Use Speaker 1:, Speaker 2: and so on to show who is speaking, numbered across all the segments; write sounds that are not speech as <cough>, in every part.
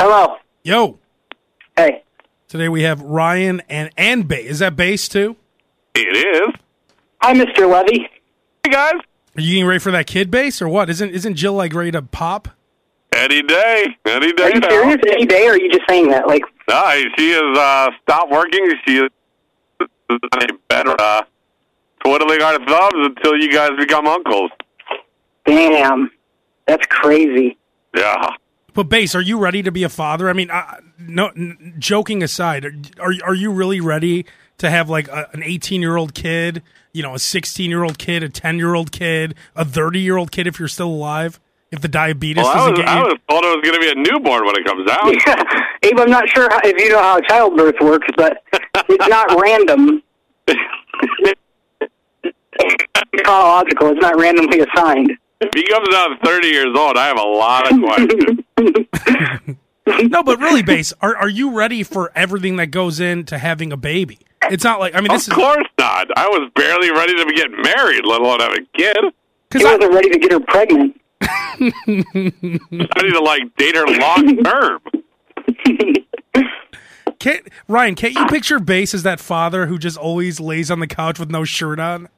Speaker 1: Hello.
Speaker 2: Yo.
Speaker 1: Hey.
Speaker 2: Today we have Ryan and and Bay. Is that bass too?
Speaker 3: It is.
Speaker 1: Hi, Mr. Levy.
Speaker 3: Hey guys.
Speaker 2: Are you getting ready for that kid bass or what? Isn't isn't Jill like ready to pop?
Speaker 3: Any day. Any day
Speaker 1: Are you
Speaker 3: now.
Speaker 1: serious? Any day, or are you just saying that? Like,
Speaker 3: No, she has uh, stopped working. She is better uh, twiddling our thumbs until you guys become uncles.
Speaker 1: damn, that's crazy.
Speaker 3: Yeah.
Speaker 2: But Bass, are you ready to be a father? I mean, uh, no. N- joking aside, are, are are you really ready to have like a, an eighteen year old kid? You know, a sixteen year old kid, a ten year old kid, a thirty year old kid if you're still alive. If the diabetes
Speaker 3: Well, I
Speaker 2: doesn't
Speaker 3: was,
Speaker 2: get
Speaker 3: I was told it was going to be a newborn when it comes out. <laughs> Yeah.
Speaker 1: Abe, I'm not sure how, if you know how childbirth works, but it's not <laughs> random. <laughs> It's chronological. It's not randomly assigned.
Speaker 3: If he comes out 30 years old, I have a lot of questions. <laughs>
Speaker 2: no, but really, Bass, are are you ready for everything that goes into having a baby? It's not like I mean, this is
Speaker 3: of
Speaker 2: is
Speaker 3: course not. I was barely ready to get married, let alone have a kid.
Speaker 1: He wasn't ready to get her pregnant.
Speaker 3: I need to like date her long term. <laughs>
Speaker 2: Can't, Ryan, can't you picture Bass as that father who just always lays on the couch with no shirt on?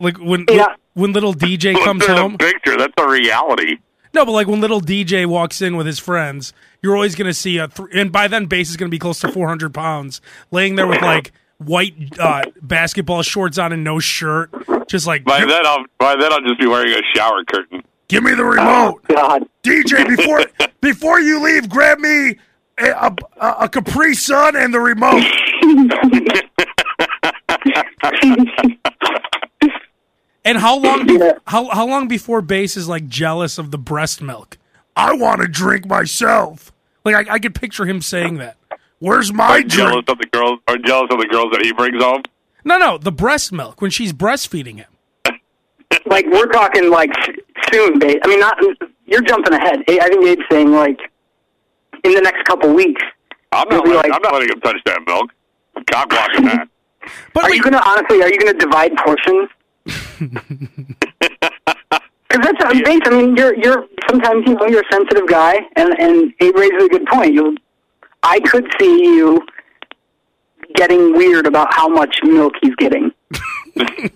Speaker 2: Like when
Speaker 1: Yeah.
Speaker 2: When little DJ comes home.
Speaker 3: picture. That's a reality.
Speaker 2: No, but like when little DJ walks in with his friends, you're always going to see a. Th- and by then, Bass is going to be close to 400 pounds, laying there with like white uh, basketball shorts on and no shirt, just like
Speaker 3: By then, I'll by then I'll just be wearing a shower curtain.
Speaker 2: give me the remote,
Speaker 1: God.
Speaker 2: DJ. Before <laughs> before you leave, grab me a, a, a Capri Sun and the remote. <laughs> And how long? Be- how how long before Bass is like jealous of the breast milk? I want to drink myself. Like I, I could picture him saying that. Where's my
Speaker 3: Or jealous
Speaker 2: drink?
Speaker 3: of the girls, or jealous of the girls that he brings home.
Speaker 2: No, no, the breast milk when she's breastfeeding him. <laughs>
Speaker 1: Like we're talking like soon, babe. I mean, not you're jumping ahead. I think Abe's saying like in the next couple weeks.
Speaker 3: I'm not.
Speaker 1: You'll be
Speaker 3: Letting,
Speaker 1: like-
Speaker 3: I'm not letting him touch that milk. Cock blocking that. <laughs>
Speaker 2: But
Speaker 1: Are you gonna honestly? Are you gonna divide portions? Because that's how Bates. I mean, you're you're sometimes you know you're a sensitive guy, and and Abe raises a good point. You, I could see you getting weird about how much milk he's getting. <laughs>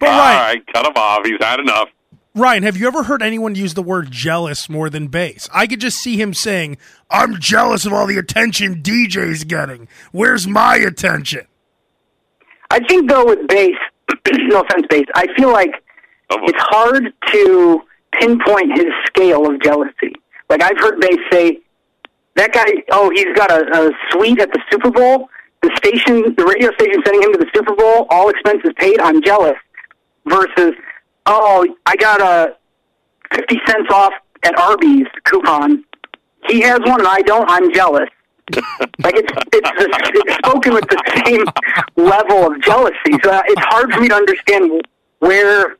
Speaker 2: But
Speaker 3: All
Speaker 2: Ryan,
Speaker 3: right, cut him off. He's had enough.
Speaker 2: Ryan, have you ever heard anyone use the word jealous more than Bass? I could just see him saying, "I'm jealous of all the attention DJ's getting. Where's my attention?"
Speaker 1: I think though with bass, <clears throat> no offense, bass. I feel like it's hard to pinpoint his scale of jealousy. Like I've heard bass say, that guy, oh, he's got a, a suite at the Super Bowl. The station, the radio station, sending him to the Super Bowl, all expenses paid. I'm jealous. Versus, oh, I got a fifty cents off at Arby's coupon. He has one and I don't. I'm jealous. Like it's it's, it's spoken with the same level of jealousy. So uh, it's hard for me to understand where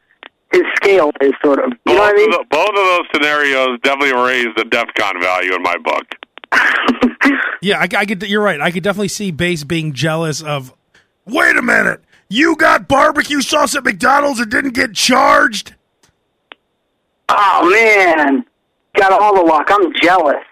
Speaker 1: his scale is. Sort of, you know what I mean?
Speaker 3: both, of, both of those scenarios definitely raise the DEFCON value in my book. <laughs>
Speaker 2: Yeah, I, I could. You're right. I could definitely see Bass being jealous of. Wait a minute! You got barbecue sauce at McDonald's and didn't get charged.
Speaker 1: Oh man, got all the luck. I'm jealous.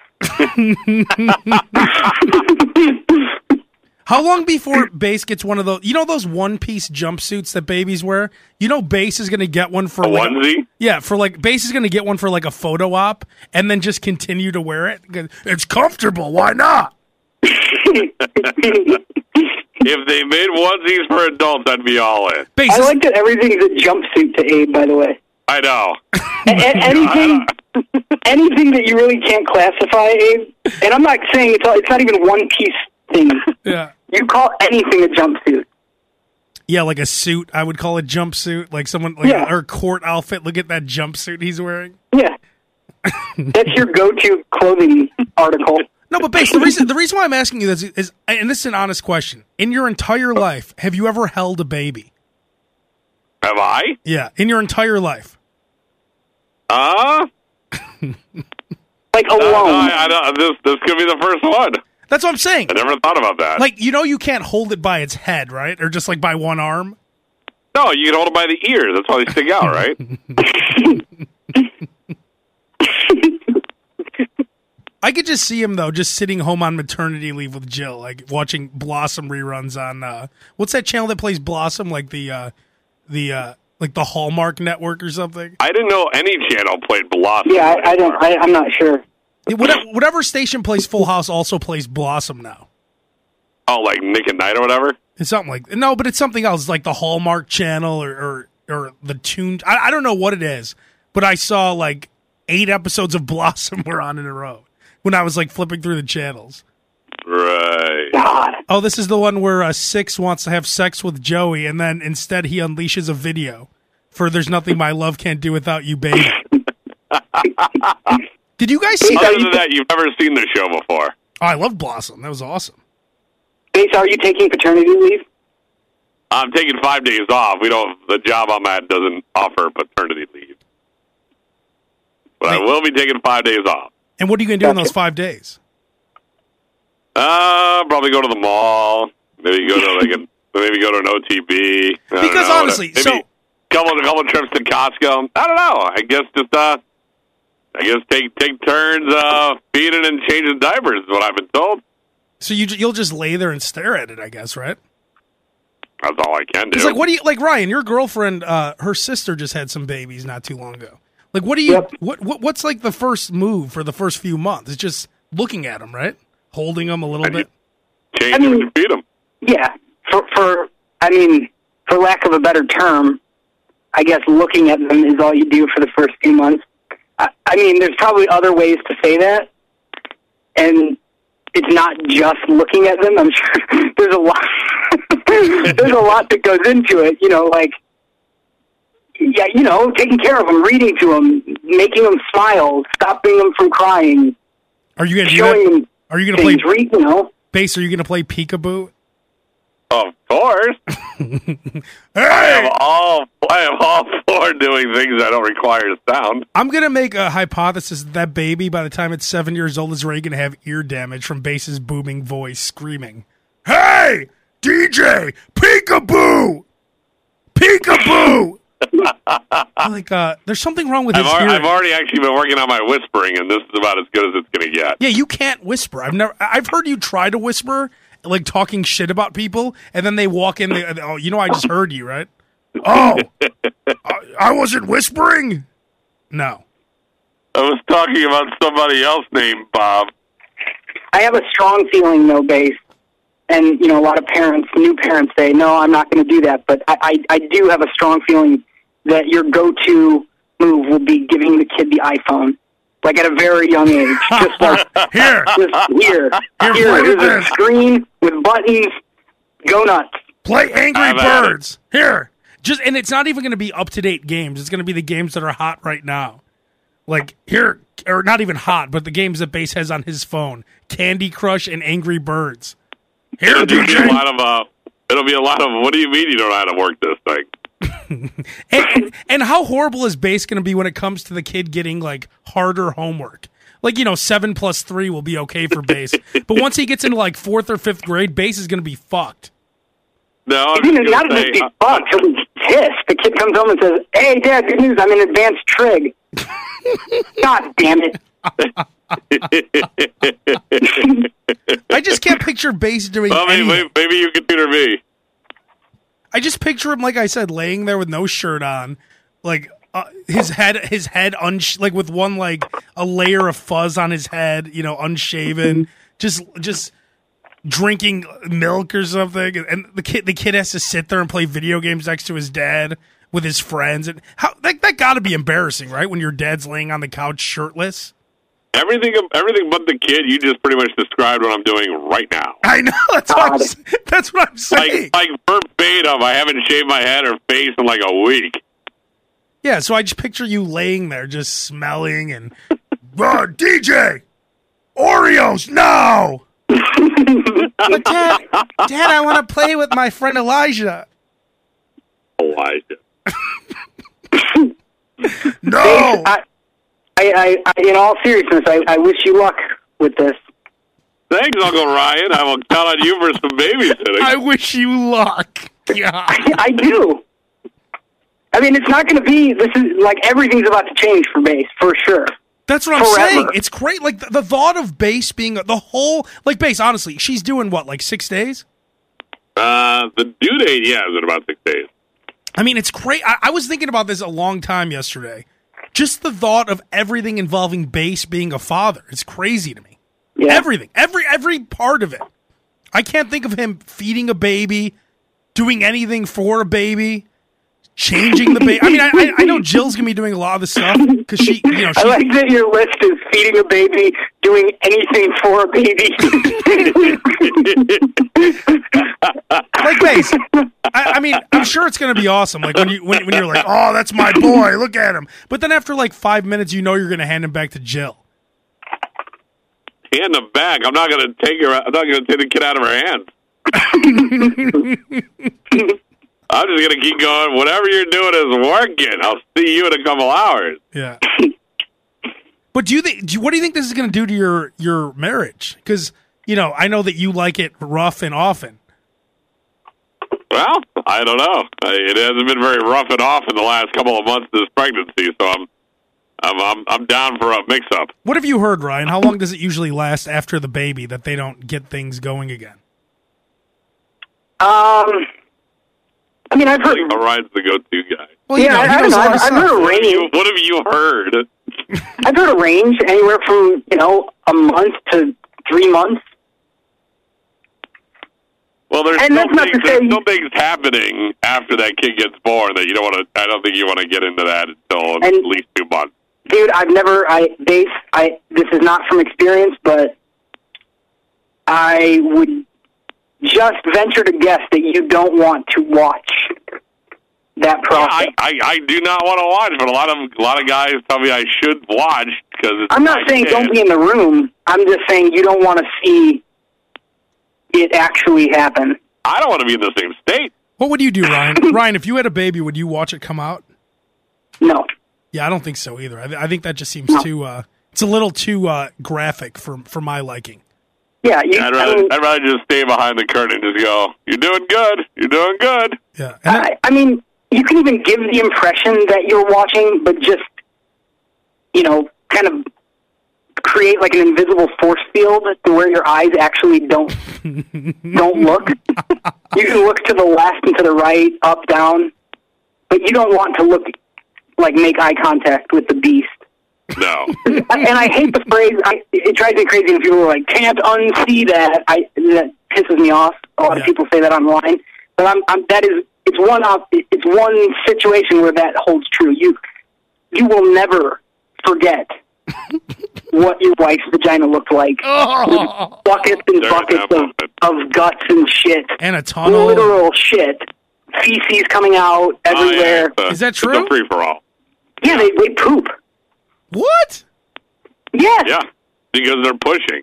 Speaker 2: How long before Bass gets one of those? You know those one piece jumpsuits that babies wear. You know Bass is going to get one for
Speaker 3: A
Speaker 2: like,
Speaker 3: onesie?
Speaker 2: Yeah, for like Bass is going to get one for like a photo op, and then just continue to wear it. 'Cause It's comfortable. Why not?
Speaker 3: If they made onesies for adults, I'd be all in.
Speaker 2: Bass,
Speaker 1: I
Speaker 2: is-
Speaker 1: like that everything's a jumpsuit to Abe. By the way,
Speaker 3: I know.
Speaker 1: A- a- <laughs> anything, anything that you really can't classify, Abe. And I'm not saying it's all, it's not even one piece thing.
Speaker 2: yeah,
Speaker 1: You call anything a jumpsuit.
Speaker 2: yeah, like a suit. I would call it jumpsuit. Like someone like
Speaker 1: Yeah.
Speaker 2: or court outfit. Look at that jumpsuit he's wearing.
Speaker 1: Yeah, that's your go-to clothing article.
Speaker 2: No, but Bass, the reason the reason why I'm asking you this is, and this is an honest question. In your entire life, have you ever held a baby?
Speaker 3: Have I?
Speaker 2: Yeah, in your entire life.
Speaker 3: Uh <laughs>
Speaker 1: like alone.
Speaker 3: No, I, I, I this this could be the first one.
Speaker 2: That's what I'm saying.
Speaker 3: I never thought about that.
Speaker 2: Like you know, you can't hold it by its head, right? Or just like by one arm.
Speaker 3: No, you can hold it by the ears. That's why they stick out, right? <laughs>
Speaker 2: I could just see him though, just sitting home on maternity leave with Jill, like watching Blossom reruns on uh, what's that channel that plays Blossom, like the uh, the uh, like the Hallmark Network or something.
Speaker 3: I didn't know any channel played Blossom.
Speaker 1: Yeah, I, I don't. I, I'm not sure.
Speaker 2: Yeah, Whatever, whatever station plays Full House also plays Blossom now.
Speaker 3: Oh, like Nick at Night or whatever.
Speaker 2: It's something like no, but it's something else, like the Hallmark Channel or or, or the Tune. I, I don't know what it is, but I saw like eight episodes of <laughs> Blossom were on in a row when I was like flipping through the channels.
Speaker 3: Right.
Speaker 1: God.
Speaker 2: Oh, this is the one where uh, Six wants to have sex with Joey, and then instead he unleashes a video for "There's Nothing My Love Can't Do Without You, Baby." <laughs> Did you guys see
Speaker 3: Other
Speaker 2: that?
Speaker 3: than that, you've never seen the show before.
Speaker 2: Oh, I love Blossom. That was awesome.
Speaker 1: Bass, are you taking paternity leave?
Speaker 3: I'm taking five days off. We don't. The job I'm at doesn't offer paternity leave, but I will be taking five days off.
Speaker 2: And what are you going to do in those five days?
Speaker 3: Uh, probably go to the mall. Maybe go to like a <laughs> maybe go to an OTB. I
Speaker 2: Because
Speaker 3: know,
Speaker 2: honestly,
Speaker 3: maybe
Speaker 2: so-
Speaker 3: couple a couple trips to Costco. I don't know. I guess just uh, I guess take take turns uh feeding and changing diapers is what I've been told.
Speaker 2: So you you'll just lay there and stare at it, I guess, right?
Speaker 3: That's all I can do.
Speaker 2: It's like, what do you like, Ryan? Your girlfriend, uh, her sister just had some babies not too long ago. Like, what do you?
Speaker 1: Yep.
Speaker 2: What, what what's like the first move for the first few months? It's just looking at them, right? Holding them a little
Speaker 3: I
Speaker 2: bit.
Speaker 3: Change
Speaker 1: I mean-
Speaker 3: them and feed them.
Speaker 1: Yeah. For for I mean, for lack of a better term, I guess looking at them is all you do for the first few months. I, I mean, there's probably other ways to say that, and it's not just looking at them. I'm <laughs> sure there's a lot. <laughs> there's a lot that goes into it. You know, like yeah, you know, taking care of them, reading to them, making them smile, stopping them from crying,
Speaker 2: Are you gonna do
Speaker 1: showing
Speaker 2: that? Are you gonna play
Speaker 1: things. Read, you
Speaker 2: bass? Are you gonna play peekaboo?
Speaker 3: Of course, <laughs> I am all I am all for doing things that don't require sound.
Speaker 2: I'm gonna make a hypothesis that that baby, by the time it's seven years old, is already gonna have ear damage from bass's booming voice screaming. Hey, DJ, peekaboo, peekaboo. <laughs> like, uh, there's something wrong with
Speaker 3: I've,
Speaker 2: his
Speaker 3: al-
Speaker 2: hearing.
Speaker 3: I've already actually been working on my whispering, and this is about as good as it's going to get.
Speaker 2: Yeah, you can't whisper. I've never. I've heard you try to whisper, like talking shit about people, and then they walk in. They, oh, you know, I just heard you, right? Oh, I, I wasn't whispering. No.
Speaker 3: I was talking about somebody else named Bob.
Speaker 1: I have a strong feeling, though, Bass, and you know, a lot of parents, new parents, say, "No, I'm not going to do that." But I, I, I do have a strong feeling that your go-to move will be giving the kid the iPhone, like at a very young age, <laughs> just like
Speaker 2: Here,
Speaker 1: just here,
Speaker 2: Here,
Speaker 1: here, here's
Speaker 2: with
Speaker 1: a screen with buttons. Go nuts!
Speaker 2: play Angry
Speaker 3: I've.
Speaker 2: Birds. Here, just and it's not even going to be up to date games. It's going to be the games that are hot right now. Like here, or not even hot, but the games that Bass has on his phone: Candy Crush and Angry Birds. Here,
Speaker 3: It'll be a lot of uh, it'll be a lot of. What do you mean you don't know how to work this thing? <laughs>
Speaker 2: and, and how horrible is Bass going to be when it comes to the kid getting like harder homework? Like you know, seven plus three will be okay for Bass, <laughs> but once he gets into like fourth or fifth grade, Bass is going to be fucked.
Speaker 3: No, I'm just
Speaker 1: not
Speaker 3: gonna
Speaker 1: even
Speaker 3: say,
Speaker 1: be fucked. He'll be pissed. The kid comes home and says, "Hey, Dad, good news! I'm in advanced trig." <laughs> God damn it!
Speaker 2: I just can't picture Bass doing
Speaker 3: well, maybe,
Speaker 2: anything.
Speaker 3: maybe, maybe you can tutor me.
Speaker 2: I just picture him, like I said, laying there with no shirt on, like uh, his head, his head unsh- like with one like a layer of fuzz on his head, you know, unshaven, just just drinking milk or something, and the kid the kid has to sit there and play video games next to his dad with his friends, and how that that got to be embarrassing, right? When your dad's laying on the couch shirtless.
Speaker 3: Everything, everything but the kid. You just pretty much described what I'm doing right now.
Speaker 2: I know <laughs> that's what I'm, that's what I'm saying.
Speaker 3: Like, like verbatim. I haven't shaved my head or face in like a week.
Speaker 2: Yeah, so I just picture you laying there just smelling and <laughs> uh, DJ Oreos now. but dad, dad, I want to play with my friend Elijah.
Speaker 3: Elijah. <laughs>
Speaker 2: No.
Speaker 1: I, I, I, I, in all seriousness, I, I wish you luck with this.
Speaker 3: Thanks, Uncle Ryan. I will count on you for some babysitting.
Speaker 2: I wish you luck. Yeah. <laughs>
Speaker 1: I do. I mean, it's not going to be. This is like everything's about to change for Bass for sure.
Speaker 2: That's what I'm
Speaker 1: Forever.
Speaker 2: saying. It's great. Like the, the thought of Bass being the whole like Bass. Honestly, she's doing what like six days.
Speaker 3: Uh, the due date, yeah, is in about six days.
Speaker 2: I mean, it's great. I, I was thinking about this a long time yesterday. Just the thought of everything involving Bass being a father. It's crazy to me.
Speaker 1: Yeah.
Speaker 2: Everything, every every part of it. I can't think of him feeding a baby, doing anything for a baby, changing the baby. I mean, I, I, I know Jill's gonna be doing a lot of the stuff because she, you know,
Speaker 1: I like that your list is feeding a baby, doing anything for a baby. <laughs>
Speaker 2: like Bass. I, I mean, I'm sure it's gonna be awesome. Like when you when, when you're like, oh, that's my boy, look at him. But then after like five minutes, you know you're gonna hand him back to Jill.
Speaker 3: Hand them back. I'm not going to take her. I'm not going to take the kid out of her hands. <laughs> I'm just going to keep going. Whatever you're doing is working. I'll see you in a couple hours.
Speaker 2: Yeah. <laughs> but do you think? Do you, what do you think this is going to do to your your marriage? Because you know, I know that you like it rough and often.
Speaker 3: Well, I don't know. It hasn't been very rough and off in the last couple of months of this pregnancy, so I'm, I'm, I'm, I'm down for a mix-up.
Speaker 2: What have you heard, Ryan? How long does it usually last after the baby that they don't get things going again?
Speaker 1: um, I mean, I've heard.
Speaker 3: Oriion's the go-to guy.
Speaker 2: Well, you
Speaker 1: Yeah,
Speaker 2: know,
Speaker 1: I,
Speaker 2: he
Speaker 1: I don't know. I've,
Speaker 2: of
Speaker 1: I've heard a
Speaker 3: What have
Speaker 1: range.
Speaker 3: you, <laughs> what have you heard? <laughs>
Speaker 1: I've heard a range anywhere from you know a month to three months.
Speaker 3: Well, there's
Speaker 1: And
Speaker 3: still
Speaker 1: that's not
Speaker 3: things,
Speaker 1: to say-
Speaker 3: there's still things happening after that kid gets born that you don't want to. I don't think you want to get into that until at least two months.
Speaker 1: Dude, I've never. I Bass. I. This is not from experience, but I would just venture to guess that you don't want to watch that
Speaker 3: Yeah,
Speaker 1: process.
Speaker 3: I, I, I do not want to watch, but a lot of a lot of guys tell me I should watch because it's
Speaker 1: I'm not saying
Speaker 3: kid.
Speaker 1: don't be in the room. I'm just saying you don't want to see it actually happen.
Speaker 3: I don't want to be in the same state.
Speaker 2: What would you do, Ryan? <laughs> Ryan, if you had a baby, would you watch it come out?
Speaker 1: No.
Speaker 2: Yeah, I don't think so either. I, th- I think that just seems
Speaker 1: No.
Speaker 2: too. Uh, it's a little too uh, graphic for for my liking.
Speaker 1: Yeah, you.
Speaker 3: I'd
Speaker 1: I
Speaker 3: rather
Speaker 1: mean,
Speaker 3: I'd rather just stay behind the curtain and just go, "You're doing good. You're doing good."
Speaker 2: Yeah,
Speaker 1: I, I mean, you can even give the impression that you're watching, but just you know, kind of create like an invisible force field to where your eyes actually don't <laughs> don't look. You can look to the left and to the right, up, down, but you don't want to look like make eye contact with the beast.
Speaker 3: No, <laughs>
Speaker 1: and I hate the phrase. I, it drives me crazy when people are like, "Can't unsee that." I that pisses me off. A lot
Speaker 2: Yeah.
Speaker 1: of people say that online, but I'm, I'm that is it's one op, it's one situation where that holds true. You you will never forget <laughs> what your wife's vagina looked like. <laughs>
Speaker 2: Oh.
Speaker 1: Buckets and
Speaker 3: There's
Speaker 1: buckets of, of guts and shit,
Speaker 2: and a tunnel.
Speaker 1: literal shit, feces coming out everywhere.
Speaker 3: Oh, yeah, a-
Speaker 2: Is that
Speaker 3: It's
Speaker 2: true?
Speaker 3: a free for all.
Speaker 1: yeah, they they poop.
Speaker 2: What?
Speaker 1: Yes.
Speaker 3: Yeah, because they're pushing.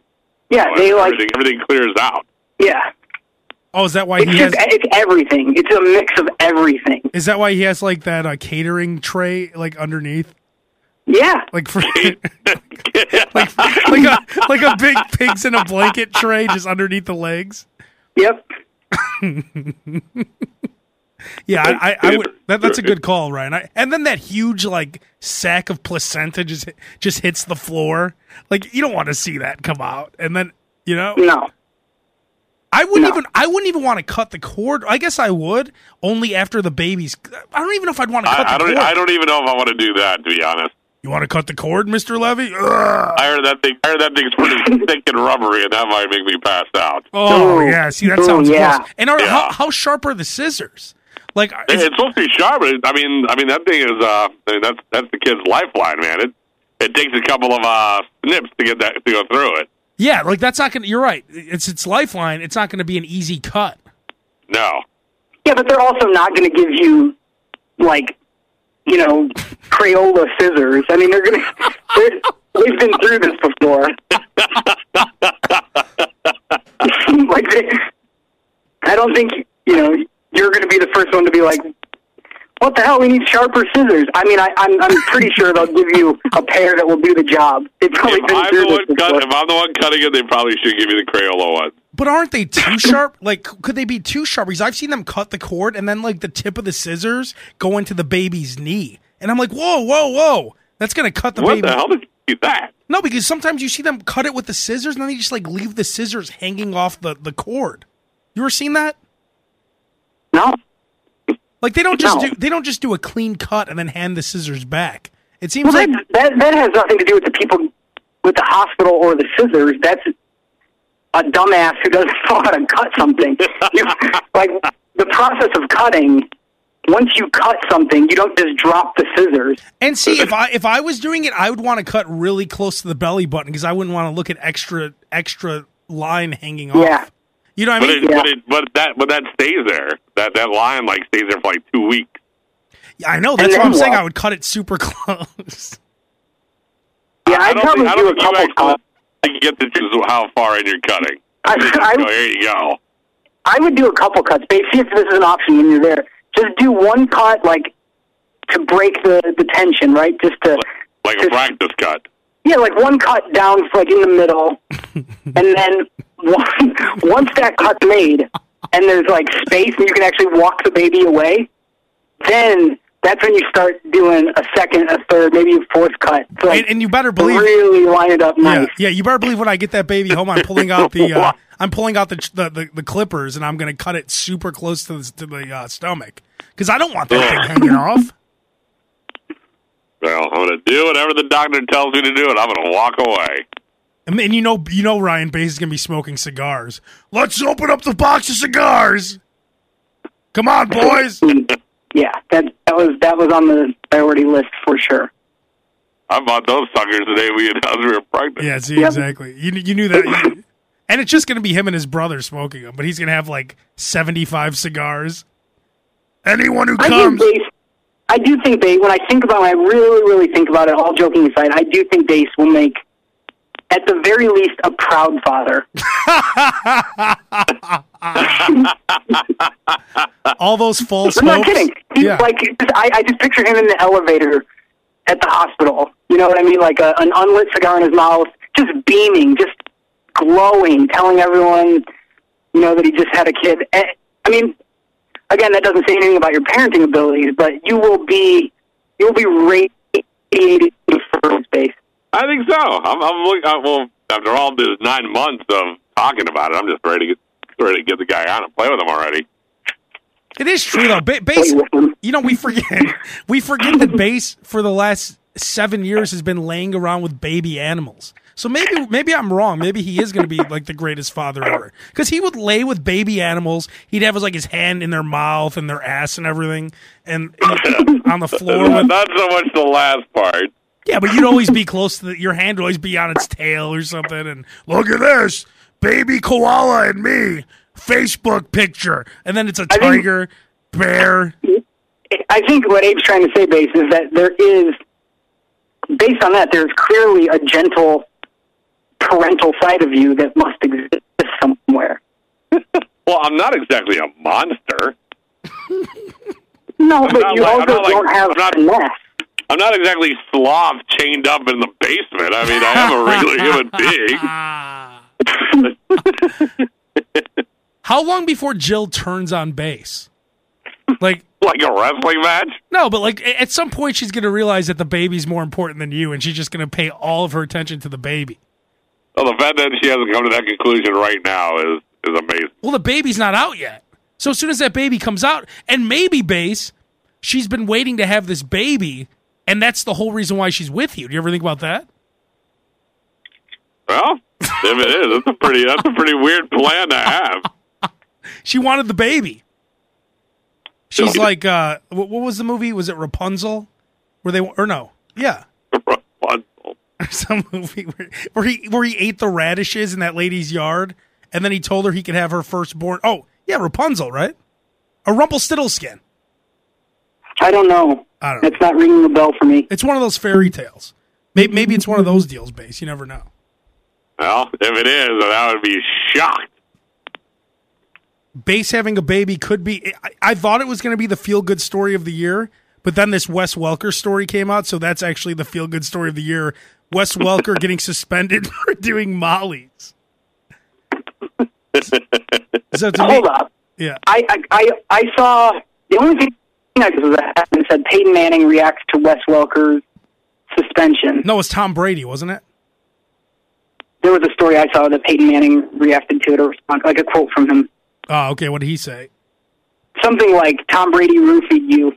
Speaker 1: Yeah, they like
Speaker 3: everything, everything clears out.
Speaker 1: yeah.
Speaker 2: Oh, is that why
Speaker 1: It's
Speaker 2: he has?
Speaker 1: it's everything. It's a mix of everything.
Speaker 2: Is that why he has like that uh, catering tray like underneath?
Speaker 1: Yeah.
Speaker 2: Like for <laughs> <laughs> like like a like a big pigs in a blanket tray just underneath the legs.
Speaker 1: Yep. <laughs>
Speaker 2: Yeah, I, I, I would. That, that's a good call, Ryan. I, and then that huge like sack of placenta just just hits the floor. Like you don't want to see that come out. And then you know,
Speaker 1: No.
Speaker 2: I wouldn't
Speaker 1: No.
Speaker 2: even. I wouldn't even want to cut the cord. I guess I would only after the baby's. I don't even know if I'd want to cut
Speaker 3: I, I
Speaker 2: the
Speaker 3: don't.
Speaker 2: cord.
Speaker 3: I don't even know if I want to do that. To be honest,
Speaker 2: You want to cut the cord, Mister Levy? Ugh.
Speaker 3: I heard that thing. I heard that thing's pretty thick and rubbery, and that might make me pass out.
Speaker 2: Oh
Speaker 1: Ooh.
Speaker 2: yeah, see that
Speaker 1: Ooh,
Speaker 2: sounds
Speaker 1: yeah.
Speaker 2: gross. And are, how how sharp are the scissors? Like, is-
Speaker 3: It's supposed to be sharp, but it, I mean, I mean that thing is. Uh, I mean, that's that's the kid's lifeline, man. It it takes a couple of uh, snips to get that to go through it.
Speaker 2: yeah, like that's not gonna. You're right. It's its lifeline. It's not gonna be an easy cut.
Speaker 3: No,
Speaker 1: Yeah, but they're also not going to give you like you know Crayola scissors. I mean, they're going to. We've been through this before. <laughs> <laughs> like, they, I don't think you know you're going to be the first one to be like, "What the hell? We need sharper scissors." I mean, I, I'm I'm pretty <laughs> sure they'll give you a pair that will do the job. They've probably
Speaker 3: if
Speaker 1: been
Speaker 3: I'm
Speaker 1: through
Speaker 3: the
Speaker 1: this
Speaker 3: one cut, if I'm the one cutting it, they probably should give you the Crayola one.
Speaker 2: But aren't they too <laughs> sharp? Like, could they be too sharp? Because I've seen them cut the cord and then like the tip of the scissors go into the baby's knee, and I'm like, whoa, whoa, whoa, that's gonna cut the
Speaker 3: What
Speaker 2: baby.
Speaker 3: the hell? Did, see that.
Speaker 2: No, because sometimes you see them cut it with the scissors, and then they just like leave the scissors hanging off the the cord. You ever seen that?
Speaker 1: No.
Speaker 2: Like they don't just
Speaker 1: No.
Speaker 2: do they don't just do a clean cut and then hand the scissors back. It seems
Speaker 1: Well,
Speaker 2: like
Speaker 1: that, that that has nothing to do with the people with the hospital or the scissors. That's a dumbass who doesn't <laughs> know how to cut something. You, <laughs> like the process of cutting. Once you cut something, you don't just drop the scissors.
Speaker 2: And see, if I if I was doing it, I would want to cut really close to the belly button because I wouldn't want to look at extra extra line hanging off.
Speaker 1: Yeah.
Speaker 2: You know what I
Speaker 3: But
Speaker 2: mean?
Speaker 3: it,
Speaker 1: Yeah.
Speaker 3: but it, but that, but that stays there. That that line like stays there for like two weeks.
Speaker 2: Yeah, I know. That's
Speaker 1: then
Speaker 2: what I'm saying. I would cut it super <laughs> close.
Speaker 1: Yeah,
Speaker 3: I
Speaker 1: I'd
Speaker 3: don't
Speaker 1: probably
Speaker 3: think, I
Speaker 1: do
Speaker 3: don't
Speaker 1: a
Speaker 3: think you
Speaker 1: couple
Speaker 3: actually
Speaker 1: cuts.
Speaker 3: you get to choose how far in you're cutting.
Speaker 1: I- I-
Speaker 3: go, here you go.
Speaker 1: I would do a couple cuts. But see if this is an option when you're there. Just do one cut, like to break the the tension, right? Just to
Speaker 3: Like a
Speaker 1: Just-
Speaker 3: practice cut.
Speaker 1: yeah, like one cut down, like in the middle, <laughs> and then one, once that cut's made, and there's like space, and you can actually walk the baby away. Then that's when you start doing a second, a third, maybe a fourth cut. So like,
Speaker 2: And, and you better believe.
Speaker 1: really line it up
Speaker 2: Yeah,
Speaker 1: nice.
Speaker 2: yeah, you better believe when I get that baby home, I'm pulling out the <laughs> uh, I'm pulling out the, the the the clippers and I'm going to cut it super close to the to the uh, stomach because I don't want that thing hanging off.
Speaker 3: Well, I'm going to do whatever the doctor tells me to do, and I'm going to walk away.
Speaker 2: And, and you know, you know, Ryan Bass is going to be smoking cigars. Let's open up the box of cigars. Come on, boys.
Speaker 1: Yeah, that that was that was on the priority list for sure.
Speaker 3: I bought those suckers the day we announced we were pregnant.
Speaker 2: Yeah, see,
Speaker 1: Yep.
Speaker 2: exactly. You you knew that. And it's just going to be him and his brother smoking them, but he's going to have like 75 cigars. Anyone who
Speaker 1: I
Speaker 2: comes.
Speaker 1: Bass. I do think Bass. When I think about, it, I really, really think about it, all joking aside, I do think Bass will make, at the very least, a proud father. <laughs>
Speaker 2: all those false
Speaker 1: I'm not kidding. He's
Speaker 2: Yeah.
Speaker 1: like, I, I just picture him in the elevator at the hospital. You know what I mean? Like a, an unlit cigar in his mouth, just beaming, just glowing, telling everyone, you know, that he just had a kid. Eh, I mean, again, that doesn't say anything about your parenting abilities, but you will be, you will be radiated for space.
Speaker 3: I think so. I'm, I'm look, I, well, after all this nine months of talking about it, I'm just ready to get ready to get the guy on and play with him already.
Speaker 2: It is true though. Ba-
Speaker 1: Bass,
Speaker 2: you know, we forget we forget that Bass for the last seven years has been laying around with baby animals. So maybe maybe I'm wrong. Maybe he is going to be like the greatest father ever because he would lay with baby animals. He'd have his like his hand in their mouth and their ass and everything, and on the floor. With,
Speaker 3: Not so much the last part.
Speaker 2: Yeah, but you'd always be close to the, your hand would always be on its tail or something. And look at this, baby koala and me, Facebook picture, and then it's a
Speaker 1: think-
Speaker 2: tiger, bear.
Speaker 1: I think what Abe's trying to say, Bass, is that there is, based on that, there's clearly a gentle parental side of you that must exist somewhere. <laughs>
Speaker 3: Well, I'm not exactly a monster.
Speaker 1: No, but
Speaker 3: not
Speaker 1: you
Speaker 3: like-
Speaker 1: also
Speaker 3: not like-
Speaker 1: don't have
Speaker 3: I'm not-
Speaker 1: finesse.
Speaker 3: I'm not exactly sloth chained up in the basement. I mean, I am a regular human being. <laughs>
Speaker 2: How long before Jill turns on Bass? Like,
Speaker 3: Like a wrestling match?
Speaker 2: no, but like at some point she's going to realize that the baby's more important than you, and she's just going to pay all of her attention to the baby.
Speaker 3: Well, the fact that she hasn't come to that conclusion right now is is amazing.
Speaker 2: Well, the baby's not out yet. So as soon as that baby comes out, and maybe Bass, she's been waiting to have this baby, and that's the whole reason why she's with you. Do you ever think about that?
Speaker 3: Well, if it is, that's a pretty that's a pretty weird plan to have. <laughs>
Speaker 2: She wanted the baby. She's like, uh, what, was the movie? Was it Rapunzel? Were they or no? Yeah,
Speaker 3: Rapunzel. <laughs>
Speaker 2: some movie where, where he where he ate the radishes in that lady's yard, and then he told her he could have her firstborn. Oh, yeah, Rapunzel, right? A Rumpelstiltskin.
Speaker 1: I don't know.
Speaker 2: I don't know.
Speaker 1: It's not ringing a bell for me.
Speaker 2: It's one of those fairy tales. Maybe, maybe it's one of those deals, Bass. You never know.
Speaker 3: Well, if it is, I would be shocked.
Speaker 2: Bass having a baby could be. I, I thought it was going to be the feel good story of the year, but then this Wes Welker story came out, so that's actually the feel good story of the year. Wes Welker <laughs> getting suspended <laughs> for doing mollies. <laughs> So to me,
Speaker 1: Hold up.
Speaker 2: yeah,
Speaker 1: I, I, I, I saw the only thing I was that happened said Peyton Manning reacts to Wes Welker's suspension.
Speaker 2: No, it was Tom Brady, wasn't it?
Speaker 1: There was a story I saw that Peyton Manning reacted to it or responded, like a quote from him.
Speaker 2: Oh, okay. What did he say?
Speaker 1: Something like Tom Brady roofied you.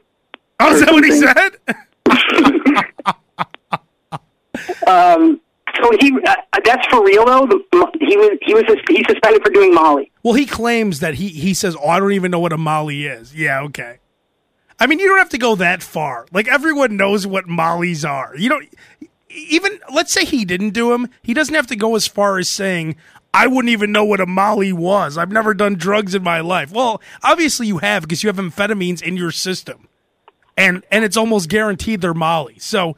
Speaker 2: Oh, is that what he
Speaker 1: said? <laughs> um, so he uh, that's for real though. He was he was he's suspended for doing Molly.
Speaker 2: Well, he claims that he he says, "Oh, I don't even know what a Molly is." Yeah, okay. I mean, you don't have to go that far. Like everyone knows what Mollies are. You don't even let's say he didn't do them. He doesn't have to go as far as saying, "I wouldn't even know what a Molly was. I've never done drugs in my life." Well, obviously you have because you have amphetamines in your system, and and it's almost guaranteed they're Molly. So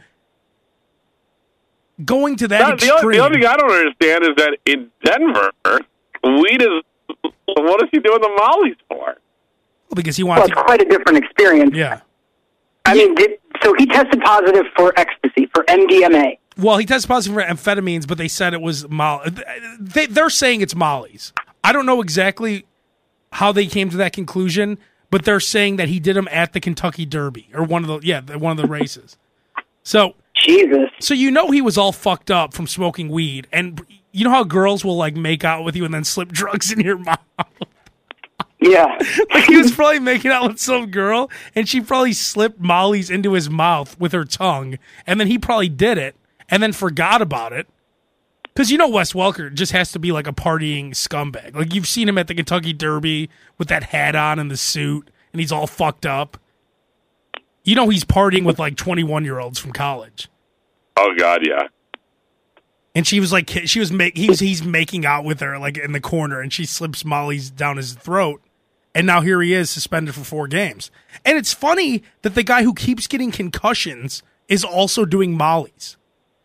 Speaker 2: going to that
Speaker 3: No, the,
Speaker 2: extreme.
Speaker 3: only, the only thing I don't understand is that in Denver, weed is. What is he doing the mollies for?
Speaker 2: Because he wants.
Speaker 1: Well, it's quite a different experience.
Speaker 2: Yeah.
Speaker 1: I mean, did, so he tested positive for ecstasy for MDMA.
Speaker 2: Well, he tested positive for amphetamines, but they said it was Molly. They, they're saying it's Molly's. I don't know exactly how they came to that conclusion, but they're saying that he did them at the Kentucky Derby or one of the yeah one of the races. So
Speaker 1: Jesus.
Speaker 2: So you know he was all fucked up from smoking weed, and you know how girls will like make out with you and then slip drugs in your <laughs> mouth.
Speaker 1: Yeah. <laughs>
Speaker 2: like he was probably making out with some girl, and she probably slipped Molly's into his mouth with her tongue, and then he probably did it, and then forgot about it. Because you know Wes Welker just has to be like a partying scumbag. Like you've seen him at the Kentucky Derby with that hat on and the suit, and he's all fucked up. You know he's partying with like twenty one year olds from college.
Speaker 3: Oh God, yeah.
Speaker 2: And she was like, she was make he's he's making out with her like in the corner, and she slips Molly's down his throat, and now here he is suspended for four games. And it's funny that the guy who keeps getting concussions is also doing Molly's.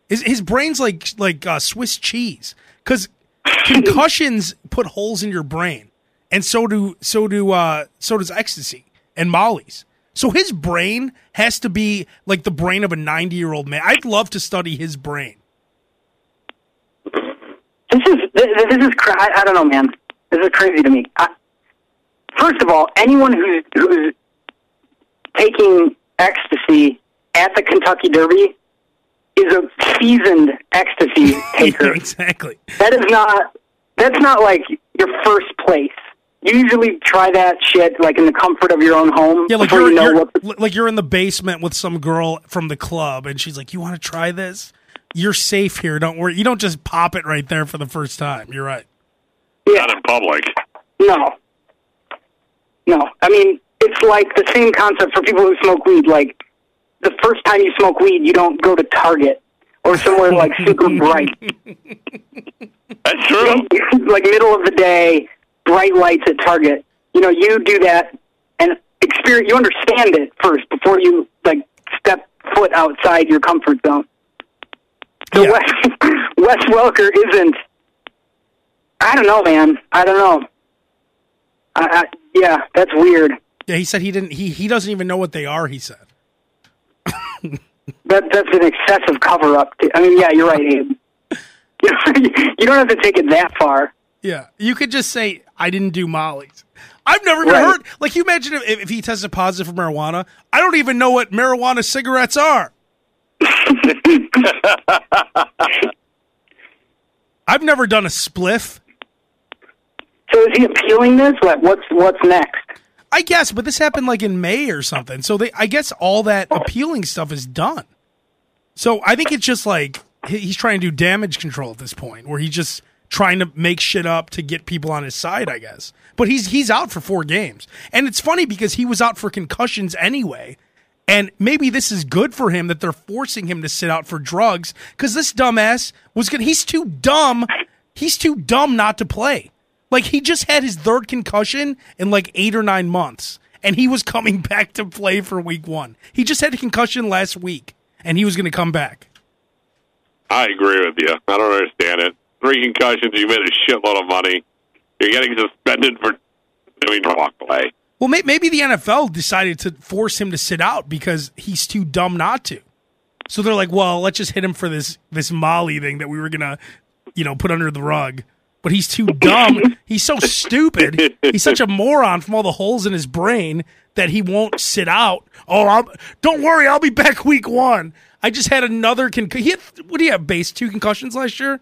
Speaker 2: His his brain's like like uh, Swiss cheese because concussions put holes in your brain, and so do so do uh, so does ecstasy and Molly's. So his brain has to be like the brain of a ninety year old man. I'd love to study his brain.
Speaker 1: This is this, this is cra- I, I don't know, man. This is crazy to me. I, first of all, anyone who's who's taking ecstasy at the Kentucky Derby is a seasoned ecstasy <laughs> taker.
Speaker 2: exactly.
Speaker 1: That is not. That's not like your first place. You usually try that shit like in the comfort of your own home.
Speaker 2: Yeah, like you're,
Speaker 1: you know
Speaker 2: you're-
Speaker 1: what.
Speaker 2: like you're in the basement with some girl from the club, and she's like, "You want to try this? You're safe here. Don't worry. You don't just pop it right there for the first time. You're right. Yeah.
Speaker 3: Not in public.
Speaker 1: No. No. I mean, it's like the same concept for people who smoke weed. Like, the first time you smoke weed, you don't go to Target or somewhere like <laughs> super bright.
Speaker 3: That's true. <laughs>
Speaker 1: like, middle of the day, bright lights at Target. You know, you do that and experience, you understand it first before you, like, step foot outside your comfort zone. So Wes, <laughs> Wes Welker isn't. I don't know, man. I don't know. I, I, yeah, that's weird.
Speaker 2: Yeah, he said he didn't. He he doesn't even know what they are. He said.
Speaker 1: That that's an excessive cover up. I mean, yeah, you're right, Abe. <laughs> you don't have to take it that far.
Speaker 2: Yeah, you could just say I didn't do Molly's. I've never even
Speaker 1: Right.
Speaker 2: heard. Like you imagine if, if he tested positive for marijuana. I don't even know what marijuana cigarettes are. <laughs> I've never done a spliff.
Speaker 1: So is he appealing this? What what's what's next?
Speaker 2: I guess, but this happened like in May or something. So they, I guess, all that appealing stuff is done. So I think it's just like he- he's trying to do damage control at this point, where he's just trying to make shit up to get people on his side. I guess, but he's he's out for four games, and it's funny because he was out for concussions anyway. And maybe this is good for him that they're forcing him to sit out for drugs because this dumbass was gonna. He's too dumb. He's too dumb not to play. Like he just had his third concussion in like eight or nine months, and he was coming <laughs> back to play for week one. He just had a concussion last week, and he was going to come back.
Speaker 3: I agree with you. I don't understand it. Three concussions, you made a shitload of money. You're getting suspended for doing walk away.
Speaker 2: Well, may- maybe the NFL decided to force him to sit out because he's too dumb not to. So they're like, well, let's just hit him for this this Molly thing that we were gonna, you know, put under the rug. But he's too dumb. he's so stupid. He's such a moron from all the holes in his brain that he won't sit out. Oh, I'm, don't worry, I'll be back week one. I just had another con. He had, what do you have? Bass two concussions last year.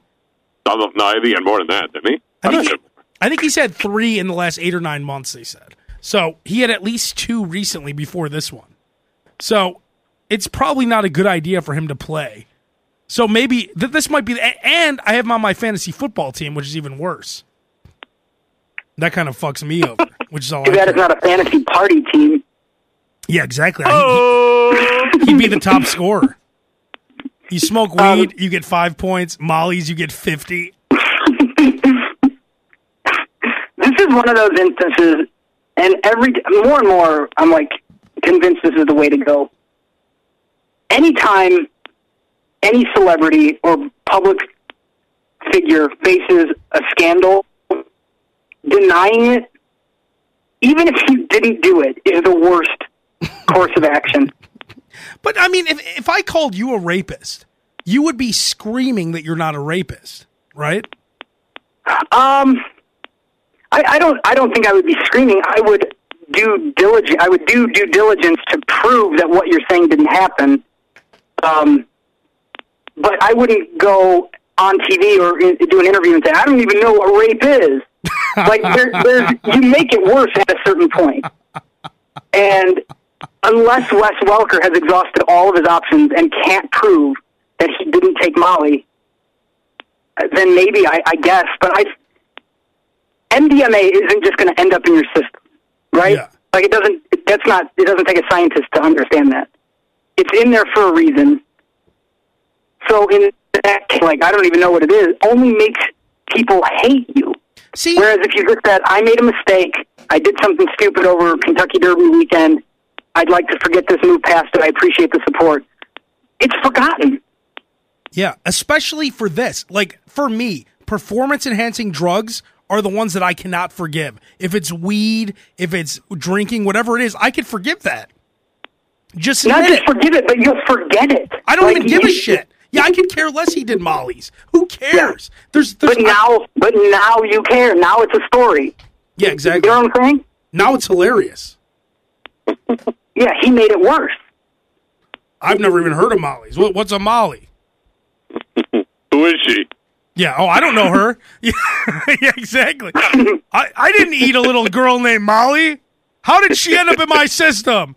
Speaker 3: No, I think he had more than that, didn't he?
Speaker 2: I think,
Speaker 3: thought
Speaker 2: he,
Speaker 3: he
Speaker 2: I think he's had three in the last eight or nine months. They said so. He had at least two recently before this one. So it's probably not a good idea for him to play. So maybe th- this might be. The, and I have him on my fantasy football team, which is even worse. That kind of fucks me over, <laughs> which is all. I
Speaker 1: Too bad it's not a fantasy party team.
Speaker 2: Yeah, exactly. I- he, would be the top scorer. You smoke weed,
Speaker 1: Um,
Speaker 2: you get five points. Molly's, you get fifty. <laughs>
Speaker 1: This is one of those instances, and every more and more, I'm like convinced this is the way to go. Anytime any celebrity or public figure faces a scandal, denying it, even if you didn't do it, is the worst <laughs> course of action.
Speaker 2: But I mean, if if I called you a rapist, you would be screaming that you're not a rapist, right?
Speaker 1: Um, I, I don't. I don't think I would be screaming. I would do diligence. I would do due diligence to prove that what you're saying didn't happen. Um, but I wouldn't go on TV or in, do an interview and say, "I don't even know what rape is." <laughs> like there, there's, you make it worse at a certain point. And unless Wes Welker has exhausted all of his options and can't prove that he didn't take Molly, uh, then maybe I, I guess. But I, MDMA isn't just going to end up in your system, right?
Speaker 2: Yeah.
Speaker 1: Like it doesn't. That's not. It doesn't take a scientist to understand that. It's in there for a reason. So in that case, like I don't even know what it is, only makes people hate you.
Speaker 2: See,
Speaker 1: Whereas if you just said, I made a mistake, I did something stupid over Kentucky Derby weekend, I'd like to forget this, move past it, I appreciate the support, it's forgotten.
Speaker 2: yeah, especially for this. Like for me, performance enhancing drugs are the ones that I cannot forgive. If it's weed, if it's drinking, whatever it is, I could forgive that. Just
Speaker 1: Not
Speaker 2: admit
Speaker 1: just
Speaker 2: it.
Speaker 1: forgive it, but you'll forget it.
Speaker 2: I don't
Speaker 1: Like,
Speaker 2: even give a shit. Yeah, I could care less he did Molly's. Who cares? There's, there's
Speaker 1: But now, but now you care. Now it's a story.
Speaker 2: yeah, exactly.
Speaker 1: You know what I'm saying?
Speaker 2: Now it's hilarious. <laughs>
Speaker 1: Yeah, he made it worse.
Speaker 2: I've never even heard of Molly's. What, what's a Molly? <laughs>
Speaker 3: Who is she?
Speaker 2: Yeah. Oh, I don't know her. yeah, <laughs> <laughs> yeah, exactly. I, I didn't eat a little girl named Molly. How did she end up in my system?